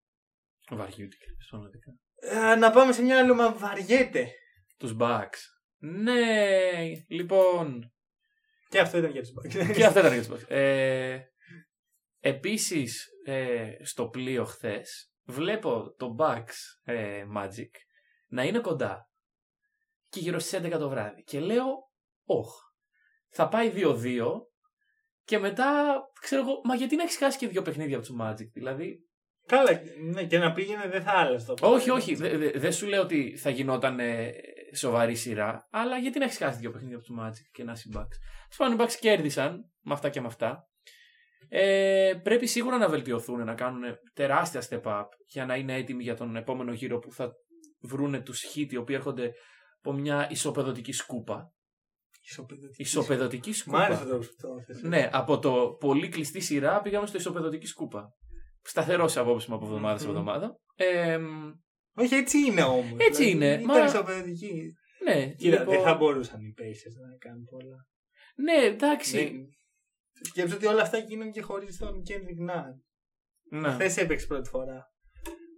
Βαριούνται και πραγματικά. Ε, να πάμε σε μια άλλη ομάδα που βαριέται. Τους Bucks. Ναι, λοιπόν. Και αυτό ήταν για τους Bucks. και αυτά ήταν για τους Bucks. Ε, επίσης, ε, στο πλοίο χθες, βλέπω το Bucks ε, Magic να είναι κοντά και γύρω στις 11 το βράδυ. Και λέω, όχ, θα πάει 2-2 και μετά, ξέρω εγώ, μα γιατί να έχεις χάσει και δύο παιχνίδια από του Magic, δηλαδή. Καλά, ναι, και να πήγαινε δεν θα άλλαζε το Όχι, όχι, δεν δε, δεν σου λέω ότι θα γινόταν ε, σοβαρή σειρά, αλλά γιατί να έχεις χάσει δύο παιχνίδια από του Magic και να είσαι Bucks. Σπάνω οι Bucks κέρδισαν με αυτά και με αυτά. Ε, πρέπει σίγουρα να βελτιωθούν, να κάνουν τεράστια step up για να είναι έτοιμοι για τον επόμενο γύρο που θα βρούνε τους Heat οι οποίοι έρχονται από μια ισοπεδωτική σκούπα. Ισοπεδωτική. Ισοπεδωτική Μ' σκούπα. άρεσε το που το έθεσες. Ναι, από το πολύ κλειστή σειρά πήγαμε στο ισοπεδωτική σκούπα. Σταθερό σε απόψη μου από εβδομάδα σε Μμμ. εβδομάδα. Ε, Όχι, έτσι είναι όμως. Έτσι είναι, Ήταν μα- ισοπεδωτική. ναι, Κοίτα, λοιπόν, δεν θα μπορούσαν οι Pacers να κάνουν πολλά. ναι, εντάξει. Δεν- Σκέψω ότι όλα αυτά γίνανε και χωρίς τον Kendrick Nunn. Ναι. Χθες έπαιξε πρώτη φορά.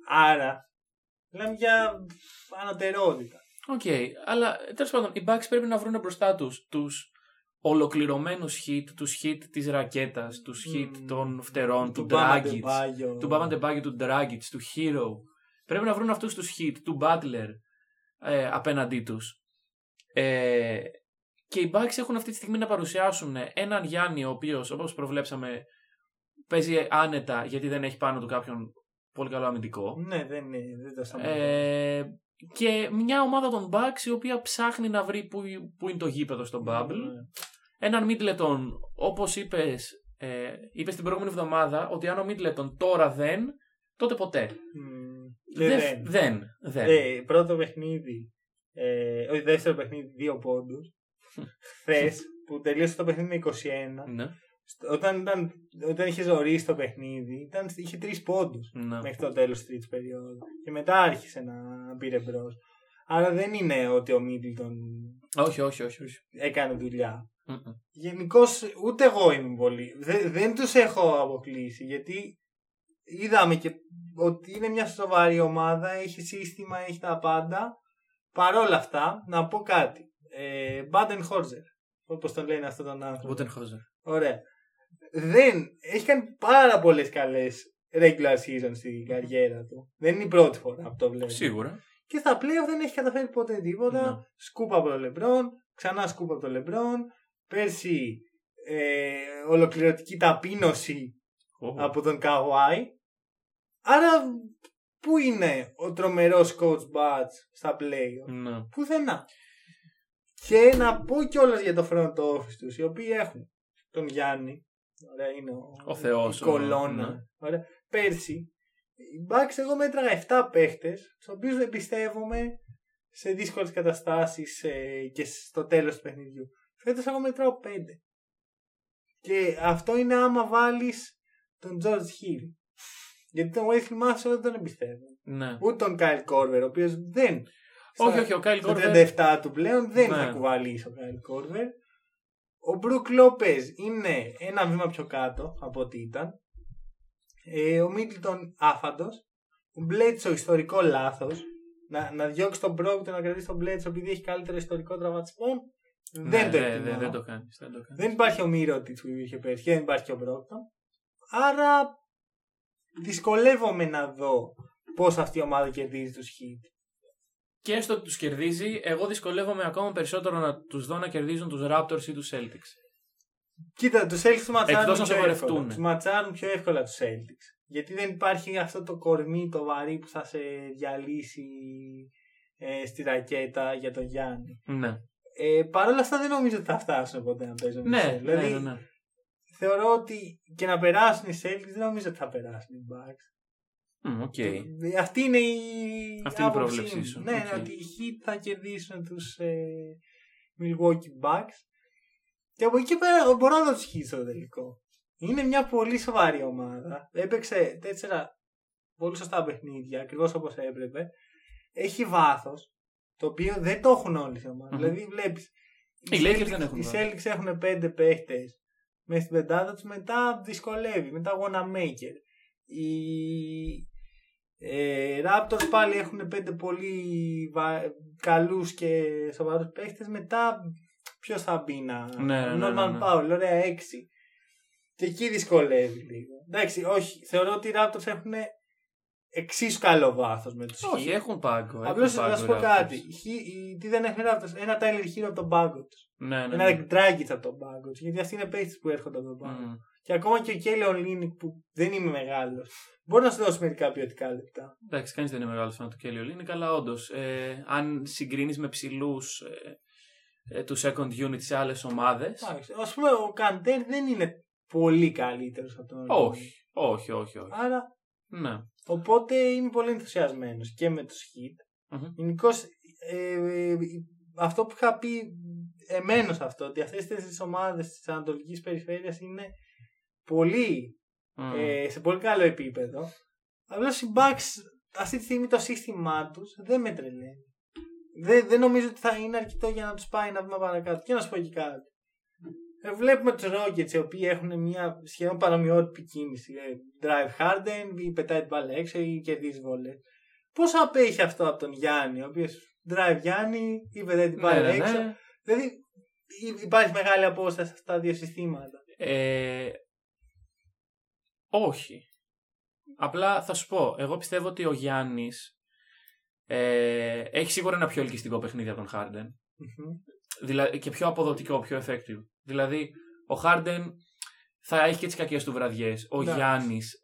Άρα, μιλάμε για ανωτερότητα. Οκ, αλλά τέλος πάντων οι Bucks πρέπει να βρουν μπροστά τους τους ολοκληρωμένους Heat, τους Heat της ρακέτας, τους Heat Μμμ. των φτερών, του Bam Dragic, Adebayo. του Bam Adebayo, του Dragic, του Herro. Πρέπει να βρουν αυτούς τους hit, του Butler ε, απέναντί τους. Ε, και οι Bucks έχουν αυτή τη στιγμή να παρουσιάσουν έναν Γιάννη ο οποίος όπως προβλέψαμε παίζει άνετα γιατί δεν έχει πάνω του κάποιον πολύ καλό αμυντικό. Ναι, δεν, είναι, δεν το σταματώ. Ε, και μια ομάδα των Bucks η οποία ψάχνει να βρει που, που είναι το γήπεδο στο Bubble. Ναι. Έναν Middleton, όπως είπες, ε, είπες την προηγούμενη εβδομάδα, ότι αν ο Middleton τώρα δεν, τότε ποτέ. Μμ, Δεν. δεν. δεν, δεν. Ε, πρώτο παιχνίδι, ε, όχι δεύτερο παιχνίδι, δύο πόντους. Χθες που τελείωσε το παιχνίδι με 21. Ναι, στο- Όταν, ήταν, όταν είχε ζωρίσει το παιχνίδι, ήταν, είχε τρεις πόντους ναι. μέχρι το τέλος της τρίτης περίοδου. Και μετά άρχισε να πήρε μπρος. Άρα δεν είναι ότι ο Μίτλτον Όχι, όχι, όχι. όχι. έκανε δουλειά. Μμμ. Γενικώς ούτε εγώ είμαι πολύ. Δεν, δεν τους έχω αποκλείσει γιατί είδαμε και ότι είναι μια σοβαρή ομάδα, έχει σύστημα, έχει τα πάντα. Παρ' όλα αυτά, να πω κάτι. Ε, Baden Χόρζερ, όπως τον λένε αυτόν τον άνθρωπο. Μπούτενχόζερ. Ωραία. Δεν, έχει κάνει πάρα πολλές καλές regular season στην καριέρα του. Δεν είναι η πρώτη φορά που το βλέπω. Σίγουρα. Και στα playoff δεν έχει καταφέρει ποτέ τίποτα. Ναι. Σκούπα από τον Λεμπρόν, ξανά σκούπα από τον Λεμπρόν. Πέρσι ε, ολοκληρωτική ταπείνωση Ω. από τον Καουάι. Άρα πού είναι ο τρομερός coach Butch στα playoff; Ναι. Πουθενά. Και να πω κιόλας για το front office τους, οι οποίοι έχουν τον Γιάννη. Ωραία, είναι ο, Ο Θεός, η ο- κολόνα. ναι. Ωραία. Πέρσι, οι Bucks εγώ μέτραγα 7 παίχτες, τους οποίους εμπιστεύομαι σε δύσκολες καταστάσεις και στο τέλος του παιχνιδιού. Φέτος εγώ μετράω 5. Και αυτό είναι άμα βάλεις τον George Hill. Γιατί τον Wesley Matthews δεν τον εμπιστεύω. Ναι. Ούτε τον Kyle Korver, ο οποίος δεν. Όχι, στα- όχι, ο Κάιλ στο Κόρβερ. 37 του πλέον δεν Ναι. θα κουβαλήσει ο Κάιλ Κόρβερ. Ο Μπρουκ Λόπεζ είναι ένα βήμα πιο κάτω από ό,τι ήταν. Ε, ο Μίτλτον άφαντος. Ο Μπλέτσο ιστορικό λάθος. Να, να διώξει τον Μπρόκ και να κρατήσει τον Μπλέτσο επειδή έχει καλύτερο ιστορικό τραυματισμό. δεν το ναι, εκτιμώ. δεν, δεν το κάνεις. Δεν το κάνεις. Δεν υπάρχει ο Μύρο που είχε πέρσι και δεν υπάρχει και ο Μπρόκτον. Άρα δυσκολεύομαι να δω πώς αυτή η ομάδα κερδίζει τους Heat. Και έστω ότι τους κερδίζει, εγώ δυσκολεύομαι ακόμα περισσότερο να τους δω να κερδίζουν τους Raptors ή τους Celtics. Κοίτα, τους Celtics τους ματσάρουν Εκτός να πιο σοβαρευτούν. εύκολα. Τους ματσάρουν πιο εύκολα τους Celtics. Γιατί δεν υπάρχει αυτό το κορμί, το βαρύ που θα σε διαλύσει ε, στη ρακέτα για τον Γιάννη. Ναι. Ε, Παρ' όλα αυτά δεν νομίζω ότι θα φτάσουν ποτέ να παίζουν οι Ναι, Celtics. ναι, Δηλαδή ναι, ναι. θεωρώ ότι και να περάσουν οι Celtics δεν νομίζω ότι θα περάσουν οι Bucks. Μμ, οκ. Ε, Αυτή είναι η, Αυτή είναι η άποψή πρόβλεψή μου. σου. Ναι, Οκ. ναι, ότι οι Heat θα κερδίσουν τους ε, Milwaukee Bucks. Και από εκεί πέρα μπορώ να το σχίσω στο τελικό. Είναι μια πολύ σοβαρή ομάδα. Έπαιξε τέσσερα πολύ σωστά παιχνίδια, ακριβώς όπως έπρεπε. Έχει βάθος, το οποίο δεν το έχουν όλε οι ομάδε. Μμμ. Δηλαδή, βλέπεις. Οι Lakers δεν έχουν Οι βάθος. Celtics έχουν πέντε παίχτες μέσα στην πεντάδα τους, μετά δυσκολεύει. Μετά Wanamaker. Οι ε, Raptors πάλι έχουν πέντε πολύ βα... καλούς και σοβαρούς παίχτες. Μετά ποιος θα μπει να... Ναι, ναι, ναι, Norman ναι. Powell, ωραία, έξι. Και εκεί δυσκολεύει λίγο. Εντάξει, όχι. Θεωρώ ότι οι Raptors έχουν εξίσου καλό βάθος με τους Όχι, Heat. έχουν πάγκο. Απλώς έχουν να σου πάγκο πω οι κάτι. Raptors. Οι Heat- οι- Τι δεν έχουν οι Raptors. Ένα Tyler Hero από τον πάγκο τους. Ναι, ναι. Ένα ναι. Dragic από τον πάγκο τους. Γιατί αυτοί είναι παίχτες που έρχονται από τον πάγκο. Μμ. Και ακόμα και ο Κέλλη Ολίνικ που δεν είμαι μεγάλος. Μπορεί να σου δώσει μερικά ποιοτικά λεπτά. Εντάξει, κανείς δεν είναι μεγάλος φαν του Kelly Olynyk, αλλά όντως, ε, αν συγκρίνεις με ψηλούς ε, ε, τους second unit σε άλλες ομάδε. Α πούμε, ο Καντέρ δεν είναι πολύ καλύτερος από τον Ολίνικ. Όχι, όχι, όχι, όχι. Άρα, Ναι. οπότε είμαι πολύ ενθουσιασμένος και με τους Heat. Μμμ. Γενικώς, ε, ε, αυτό που είχα πει εμένω σε αυτό, ότι αυτές τι τέσσερις ομάδες της Ανατολικής Περιφέρειας είναι πολύ Μμ. ε, σε πολύ καλό επίπεδο. Απλώ οι Bucks αυτή τη στιγμή το σύστημά τους δεν με τρελαίνει. Δεν, δεν νομίζω ότι θα είναι αρκετό για να τους πάει ένα βήμα παρακάτω. Και να σου πω και κάτι. Ε, βλέπουμε τους Rockets οι οποίοι έχουν μια σχεδόν παρομοιότυπη κίνηση. Ε, drive Harden ή πετάει την μπάλα έξω ή κερδίζει βολέ. Πώ απέχει αυτό από τον Γιάννη, ο οποίος drive Γιάννη ή πετάει την μπάλα Ναι, ναι, έξω. ναι. Δηλαδή υ- υπάρχει μεγάλη απόσταση σε αυτά τα δύο συστήματα. Ε, όχι. Απλά θα σου πω, εγώ πιστεύω ότι ο Γιάννης ε, έχει σίγουρα ένα πιο ελκυστικό παιχνίδι από τον Χάρντεν. Μμμ. Δηλαδή, και πιο αποδοτικό, πιο effective. Δηλαδή, ο Χάρντεν θα έχει και τις κακές του βραδιές. Ο Εντάξει. Γιάννης.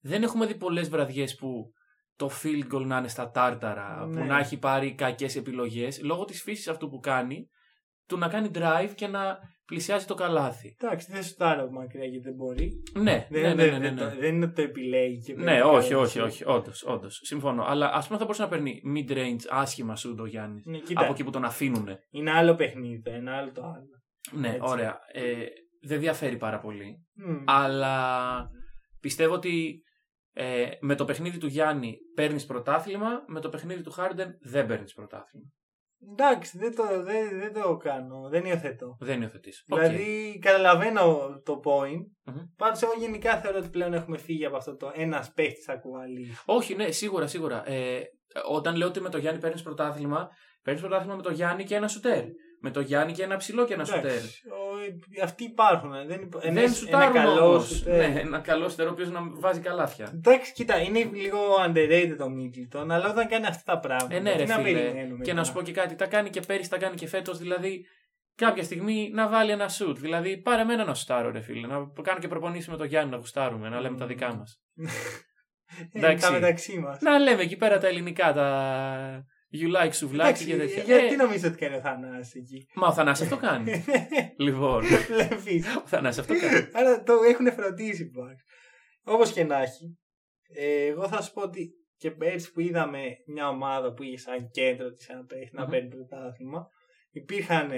δεν έχουμε δει πολλές βραδιές που το field goal να είναι στα τάρταρα, Ναι. που να έχει πάρει κακές επιλογές, λόγω της φύσης αυτού που κάνει, του να κάνει drive και να πλησιάζει το καλάθι. Εντάξει, δεν σου τάρω από μακριά γιατί δεν μπορεί. Ναι, Δεν, ναι, ναι, δεν- ναι, ναι, δεν ναι. το- δεν είναι ότι το επιλέγει και Ναι, παίρνει όχι, καλά όχι, σου. όχι. Όντως, όντως. Συμφωνώ. Αλλά ας πούμε θα μπορούσε να παίρνει mid-range άσχημα σου ο Γιάννης. Ναι, κοίτα, Από εκεί που τον αφήνουν. είναι άλλο παιχνίδι, το ένα άλλο το άλλο. Ναι, Έτσι. ωραία. Ε, δεν διαφέρει πάρα πολύ. Μμ. Αλλά πιστεύω ότι ε, με το παιχνίδι του Γιάννη παίρνεις πρωτάθλημα, με το παιχνίδι του Χάρντεν δεν παίρνεις πρωτάθλημα. Εντάξει, δεν το, δεν, δεν το κάνω. Δεν υιοθετώ. Δεν υιοθετείς. Δηλαδή, καταλαβαίνω το point. Μμμ. Πάντως, εγώ γενικά θεωρώ ότι πλέον έχουμε φύγει από αυτό το ένας παίχτης θα κουβαλεί. Όχι, ναι, σίγουρα, σίγουρα. Ε, όταν λέω ότι με το Γιάννη παίρνεις πρωτάθλημα, παίρνεις πρωτάθλημα με το Γιάννη και ένα σουτέρ. Με το Γιάννη και ένα ψηλό και ένα σουτέρ. Εντάξει, ο- αυτοί υπάρχουν. ε, Δεν, υπά- Δεν ένα- σουτάρουν ένα καλό όμως. σουτέρ. Ναι, ένα καλό σουτέρ ο οποίος να βάζει καλάθια. Εντάξει, κοίτα, είναι λίγο underrated το Middleton, αλλά όταν κάνει αυτά τα πράγματα. Ε, ναι, ρε τι να φίλε. περιμένουμε Και να τώρα. σου πω και κάτι, τα κάνει και πέρυσι, τα κάνει και φέτος. Δηλαδή, κάποια στιγμή να βάλει ένα σουτ. Δηλαδή, πάρε εμένα να σουτάρω, ρε φίλε. Να κάνω και προπονήσεις με το Γιάννη να γουστάρουμε, να λέμε τα δικά μας. Ε, εντάξει. Τα μεταξύ μας. Να λέμε εκεί πέρα τα ελληνικά, τα you like σουβλάκι και τέτοια. γιατί Ε, νομίζω ότι κάνει ο Θανάσης εκεί; Μα ο Θανάσης αυτό κάνει. λοιπόν, Βλέπεις. ο Θανάσης αυτό κάνει. Άρα το έχουν φροντίσει οι Bucks. Όπως και να έχει, ε, εγώ θα σου πω ότι και πέρσι που είδαμε μια ομάδα που είχε σαν κέντρο της ένα παίχτη να Μμμ. παίρνει πρωτάθλημα, υπήρχαν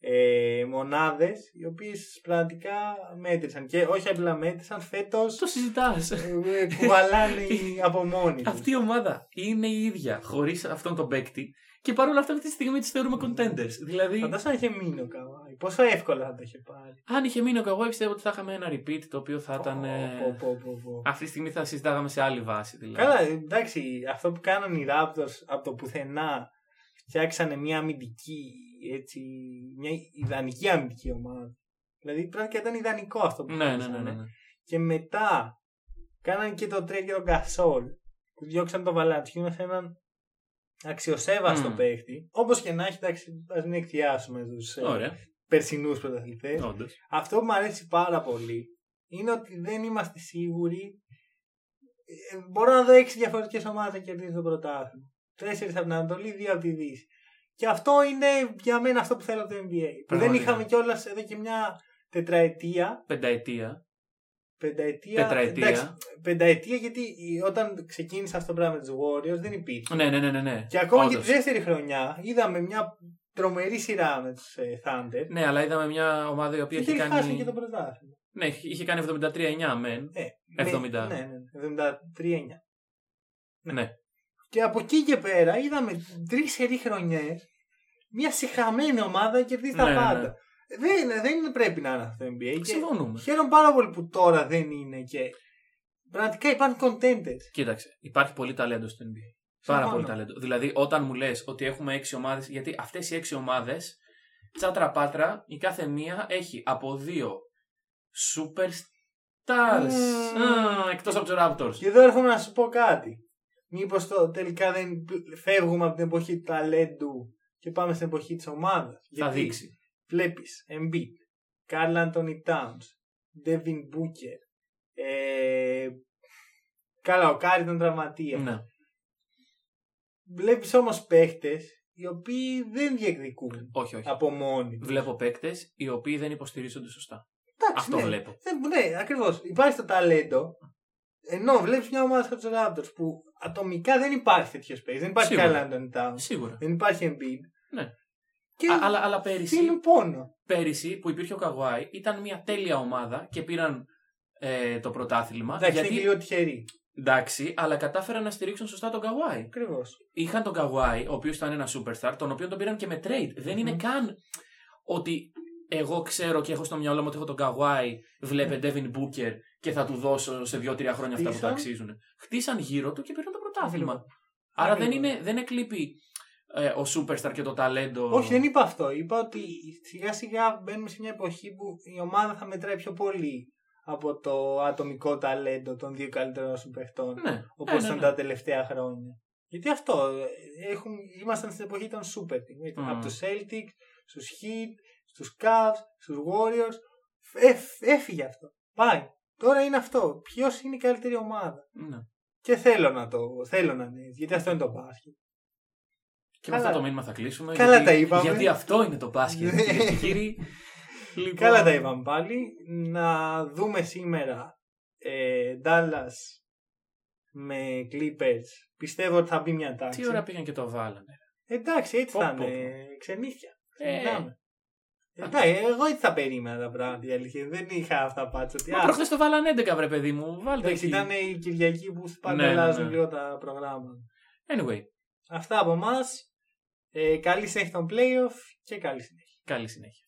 ε, μονάδες οι οποίες πραγματικά μέτρησαν και όχι απλά μέτρησαν φέτος Το συζητάς. ε, ε, κουβαλάνε οι- από μόνοι τους. Αυτή η ομάδα είναι η ίδια χωρίς αυτόν τον παίκτη και παρόλα αυτά αυτή τη στιγμή τις θεωρούμε contenders. Δηλαδή, Φαντάζομαι αν είχε μείνει ο Καβάη. Πόσο εύκολα θα το είχε πάρει. αν είχε μείνει ο Καγουάη, πιστεύω ότι θα είχαμε ένα repeat το οποίο θα ήταν. ε, Πω, πω, πω, πω. Αυτή τη στιγμή θα συζητάγαμε σε άλλη βάση. Δηλαδή. Καλά, εντάξει, αυτό που κάνανε οι Raptors από το πουθενά φτιάξανε μια αμυντική, έτσι, μια ιδανική αμυντική ομάδα. Δηλαδή πράγματι ήταν ιδανικό αυτό που Ναι, ναι, ναι, φτιάξανε. ναι, ναι. Και μετά κάνανε και το τρέν και τον Κασόλ που διώξαν τον Βαλαντιούνα σε έναν αξιοσέβαστο Μμ. παίχτη. Όπως και να έχει, εντάξει, ας μην εκθιάσουμε τους Ωραία, περσινούς πρωταθλητές. όντως. Αυτό που μου αρέσει πάρα πολύ είναι ότι δεν είμαστε σίγουροι. Ε, μπορώ να δω έξι διαφορετικές ομάδες να κερδίσουν το πρωτάθλημα. Τέσσερις από την Ανατολή, δύο από τη Δύση. Και αυτό είναι για μένα αυτό που θέλω από το NBA. Που δεν Πραγματικά. είχαμε κιόλας εδώ και μια τετραετία. Πενταετία. Πενταετία. Τετραετία. εντάξει, πενταετία γιατί η- όταν ξεκίνησε αυτό το πράγμα με του Warriors δεν υπήρχε. Ναι, ναι, ναι, ναι. ναι. Και ακόμα Όντως. και τη δεύτερη χρονιά είδαμε μια τρομερή σειρά με τους Thunder. Ναι, αλλά είδαμε μια ομάδα η οποία Και είχε δεν χάσανε κάνει. και το πρωτάθλημα. Ναι, είχε κάνει 73-9 μεν. Ε, 70. Ναι, ναι, ναι, 73-9. Ναι. Και από εκεί και πέρα είδαμε τρεις σερή χρονιές μια συχαμένη ομάδα κερδίζει τα Ναι, ναι, πάντα. ναι. Δεν, δεν πρέπει να είναι αυτό το NBA. Και Συμφωνούμε. χαίρομαι πάρα πολύ που τώρα δεν είναι και πραγματικά υπάρχουν contenders. Κοίταξε, υπάρχει πολύ ταλέντο στο NBA. Πάρα Συμφωνώ. πολύ ταλέντο. Δηλαδή, όταν μου λες ότι έχουμε έξι ομάδες, γιατί αυτές οι έξι ομάδες, τσάτρα πάτρα, η κάθε μία έχει από δύο superstars. Μμμ. Εκτός από τους Raptors. Και εδώ έρχομαι να σου πω κάτι. Μήπως τελικά δεν φεύγουμε από την εποχή του ταλέντου και πάμε στην εποχή της ομάδας. Θα δείξει. Βλέπεις Embiid, Carl Anthony Towns, Devin Booker. Ε, καλά, ο Κάρι ήταν τραυματίας. Ναι. Βλέπεις όμως παίχτες οι οποίοι δεν διεκδικούν Όχι, όχι. από μόνοι. τους. Βλέπω παίκτες οι οποίοι δεν υποστηρίζονται σωστά. Εντάξει, Αυτό ναι. βλέπω. Δεν, ναι, ακριβώς. Υπάρχει το ταλέντο. Ενώ βλέπεις μια ομάδα σαν τους Raptors που ατομικά δεν υπάρχει τέτοιο παίκτη. Δεν υπάρχει Σίγουρα. Carl Anthony Towns. Σίγουρα. Δεν υπάρχει Embiid. Ναι. Και Α, αλλά, αλλά πέρυσι, δίνουν πόνο. πέρυσι που υπήρχε ο Καγουάη ήταν μια τέλεια ομάδα και πήραν ε, το πρωτάθλημα. Εντάξει, γιατί, είναι και λίγο τυχερή. εντάξει, αλλά κατάφεραν να στηρίξουν σωστά τον Καγουάη. Ακριβώς. Είχαν τον Καγουάη, ο οποίος ήταν ένα superstar, τον οποίο τον πήραν και με trade. Δεν είναι Μμμ. καν ότι εγώ ξέρω και έχω στο μυαλό μου ότι έχω τον Καγουάη, βλέπε Devin Booker και θα του δώσω σε 2-3 χρόνια αυτά που Χτίσαν. τα αξίζουν. Χτίσαν γύρω του και πήραν το πρωτάθλημα. Ακριβώς. Άρα δεν, Ακριβώς. είναι, δεν εκλείπει ε, ο superstar και το ταλέντο. Όχι, δεν είπα αυτό. Είπα ότι σιγά σιγά μπαίνουμε σε μια εποχή που η ομάδα θα μετράει πιο πολύ από το ατομικό ταλέντο των δύο καλύτερων σου παιχτών. Ναι, Όπως ναι, ναι, ήταν ναι. τα τελευταία χρόνια. Γιατί αυτό, ε, έχουν, ήμασταν στην εποχή των super team. έτσι, Μμμ. Από τους Celtics, στους Heat, στους Cavs, στους Warriors. Εφ- έφυγε αυτό. Πάει. Τώρα είναι αυτό. Ποιος είναι η καλύτερη ομάδα. ναι. Και θέλω να το θέλω να είναι έτσι, γιατί αυτό είναι το μπάσκετ. Και με Καλά. αυτό το μήνυμα θα κλείσουμε. Καλά γιατί, τα είπαμε. Γιατί αυτό είναι το μπάσκετ, Ναι. κυρίε και κύριοι. Λοιπόν, Καλά τα είπαμε πάλι. Να δούμε σήμερα ε, Dallas με Clippers. Πιστεύω ότι θα μπει μια τάξη. Τι ώρα πήγαν και το βάλανε. Εντάξει, έτσι Πω, θα πω, είναι. Ξενύχια. Ε. Μιλάμε. Εντάξει, εγώ έτσι θα περίμενα τα πράγματα. Η αλήθεια. είναι. Δεν είχα αυτά πάντα. Ότι, Μα α, προχθές το βάλανε 11 βρε παιδί μου. Βάλτε εντάξει, εκεί. ήταν η Κυριακή που πάντα Ναι, ναι, αλλάζουν ναι. λίγο τα προγράμματα. Anyway, Αυτά από εμάς. Ε, καλή συνέχεια των playoff και καλή συνέχεια. Καλή συνέχεια.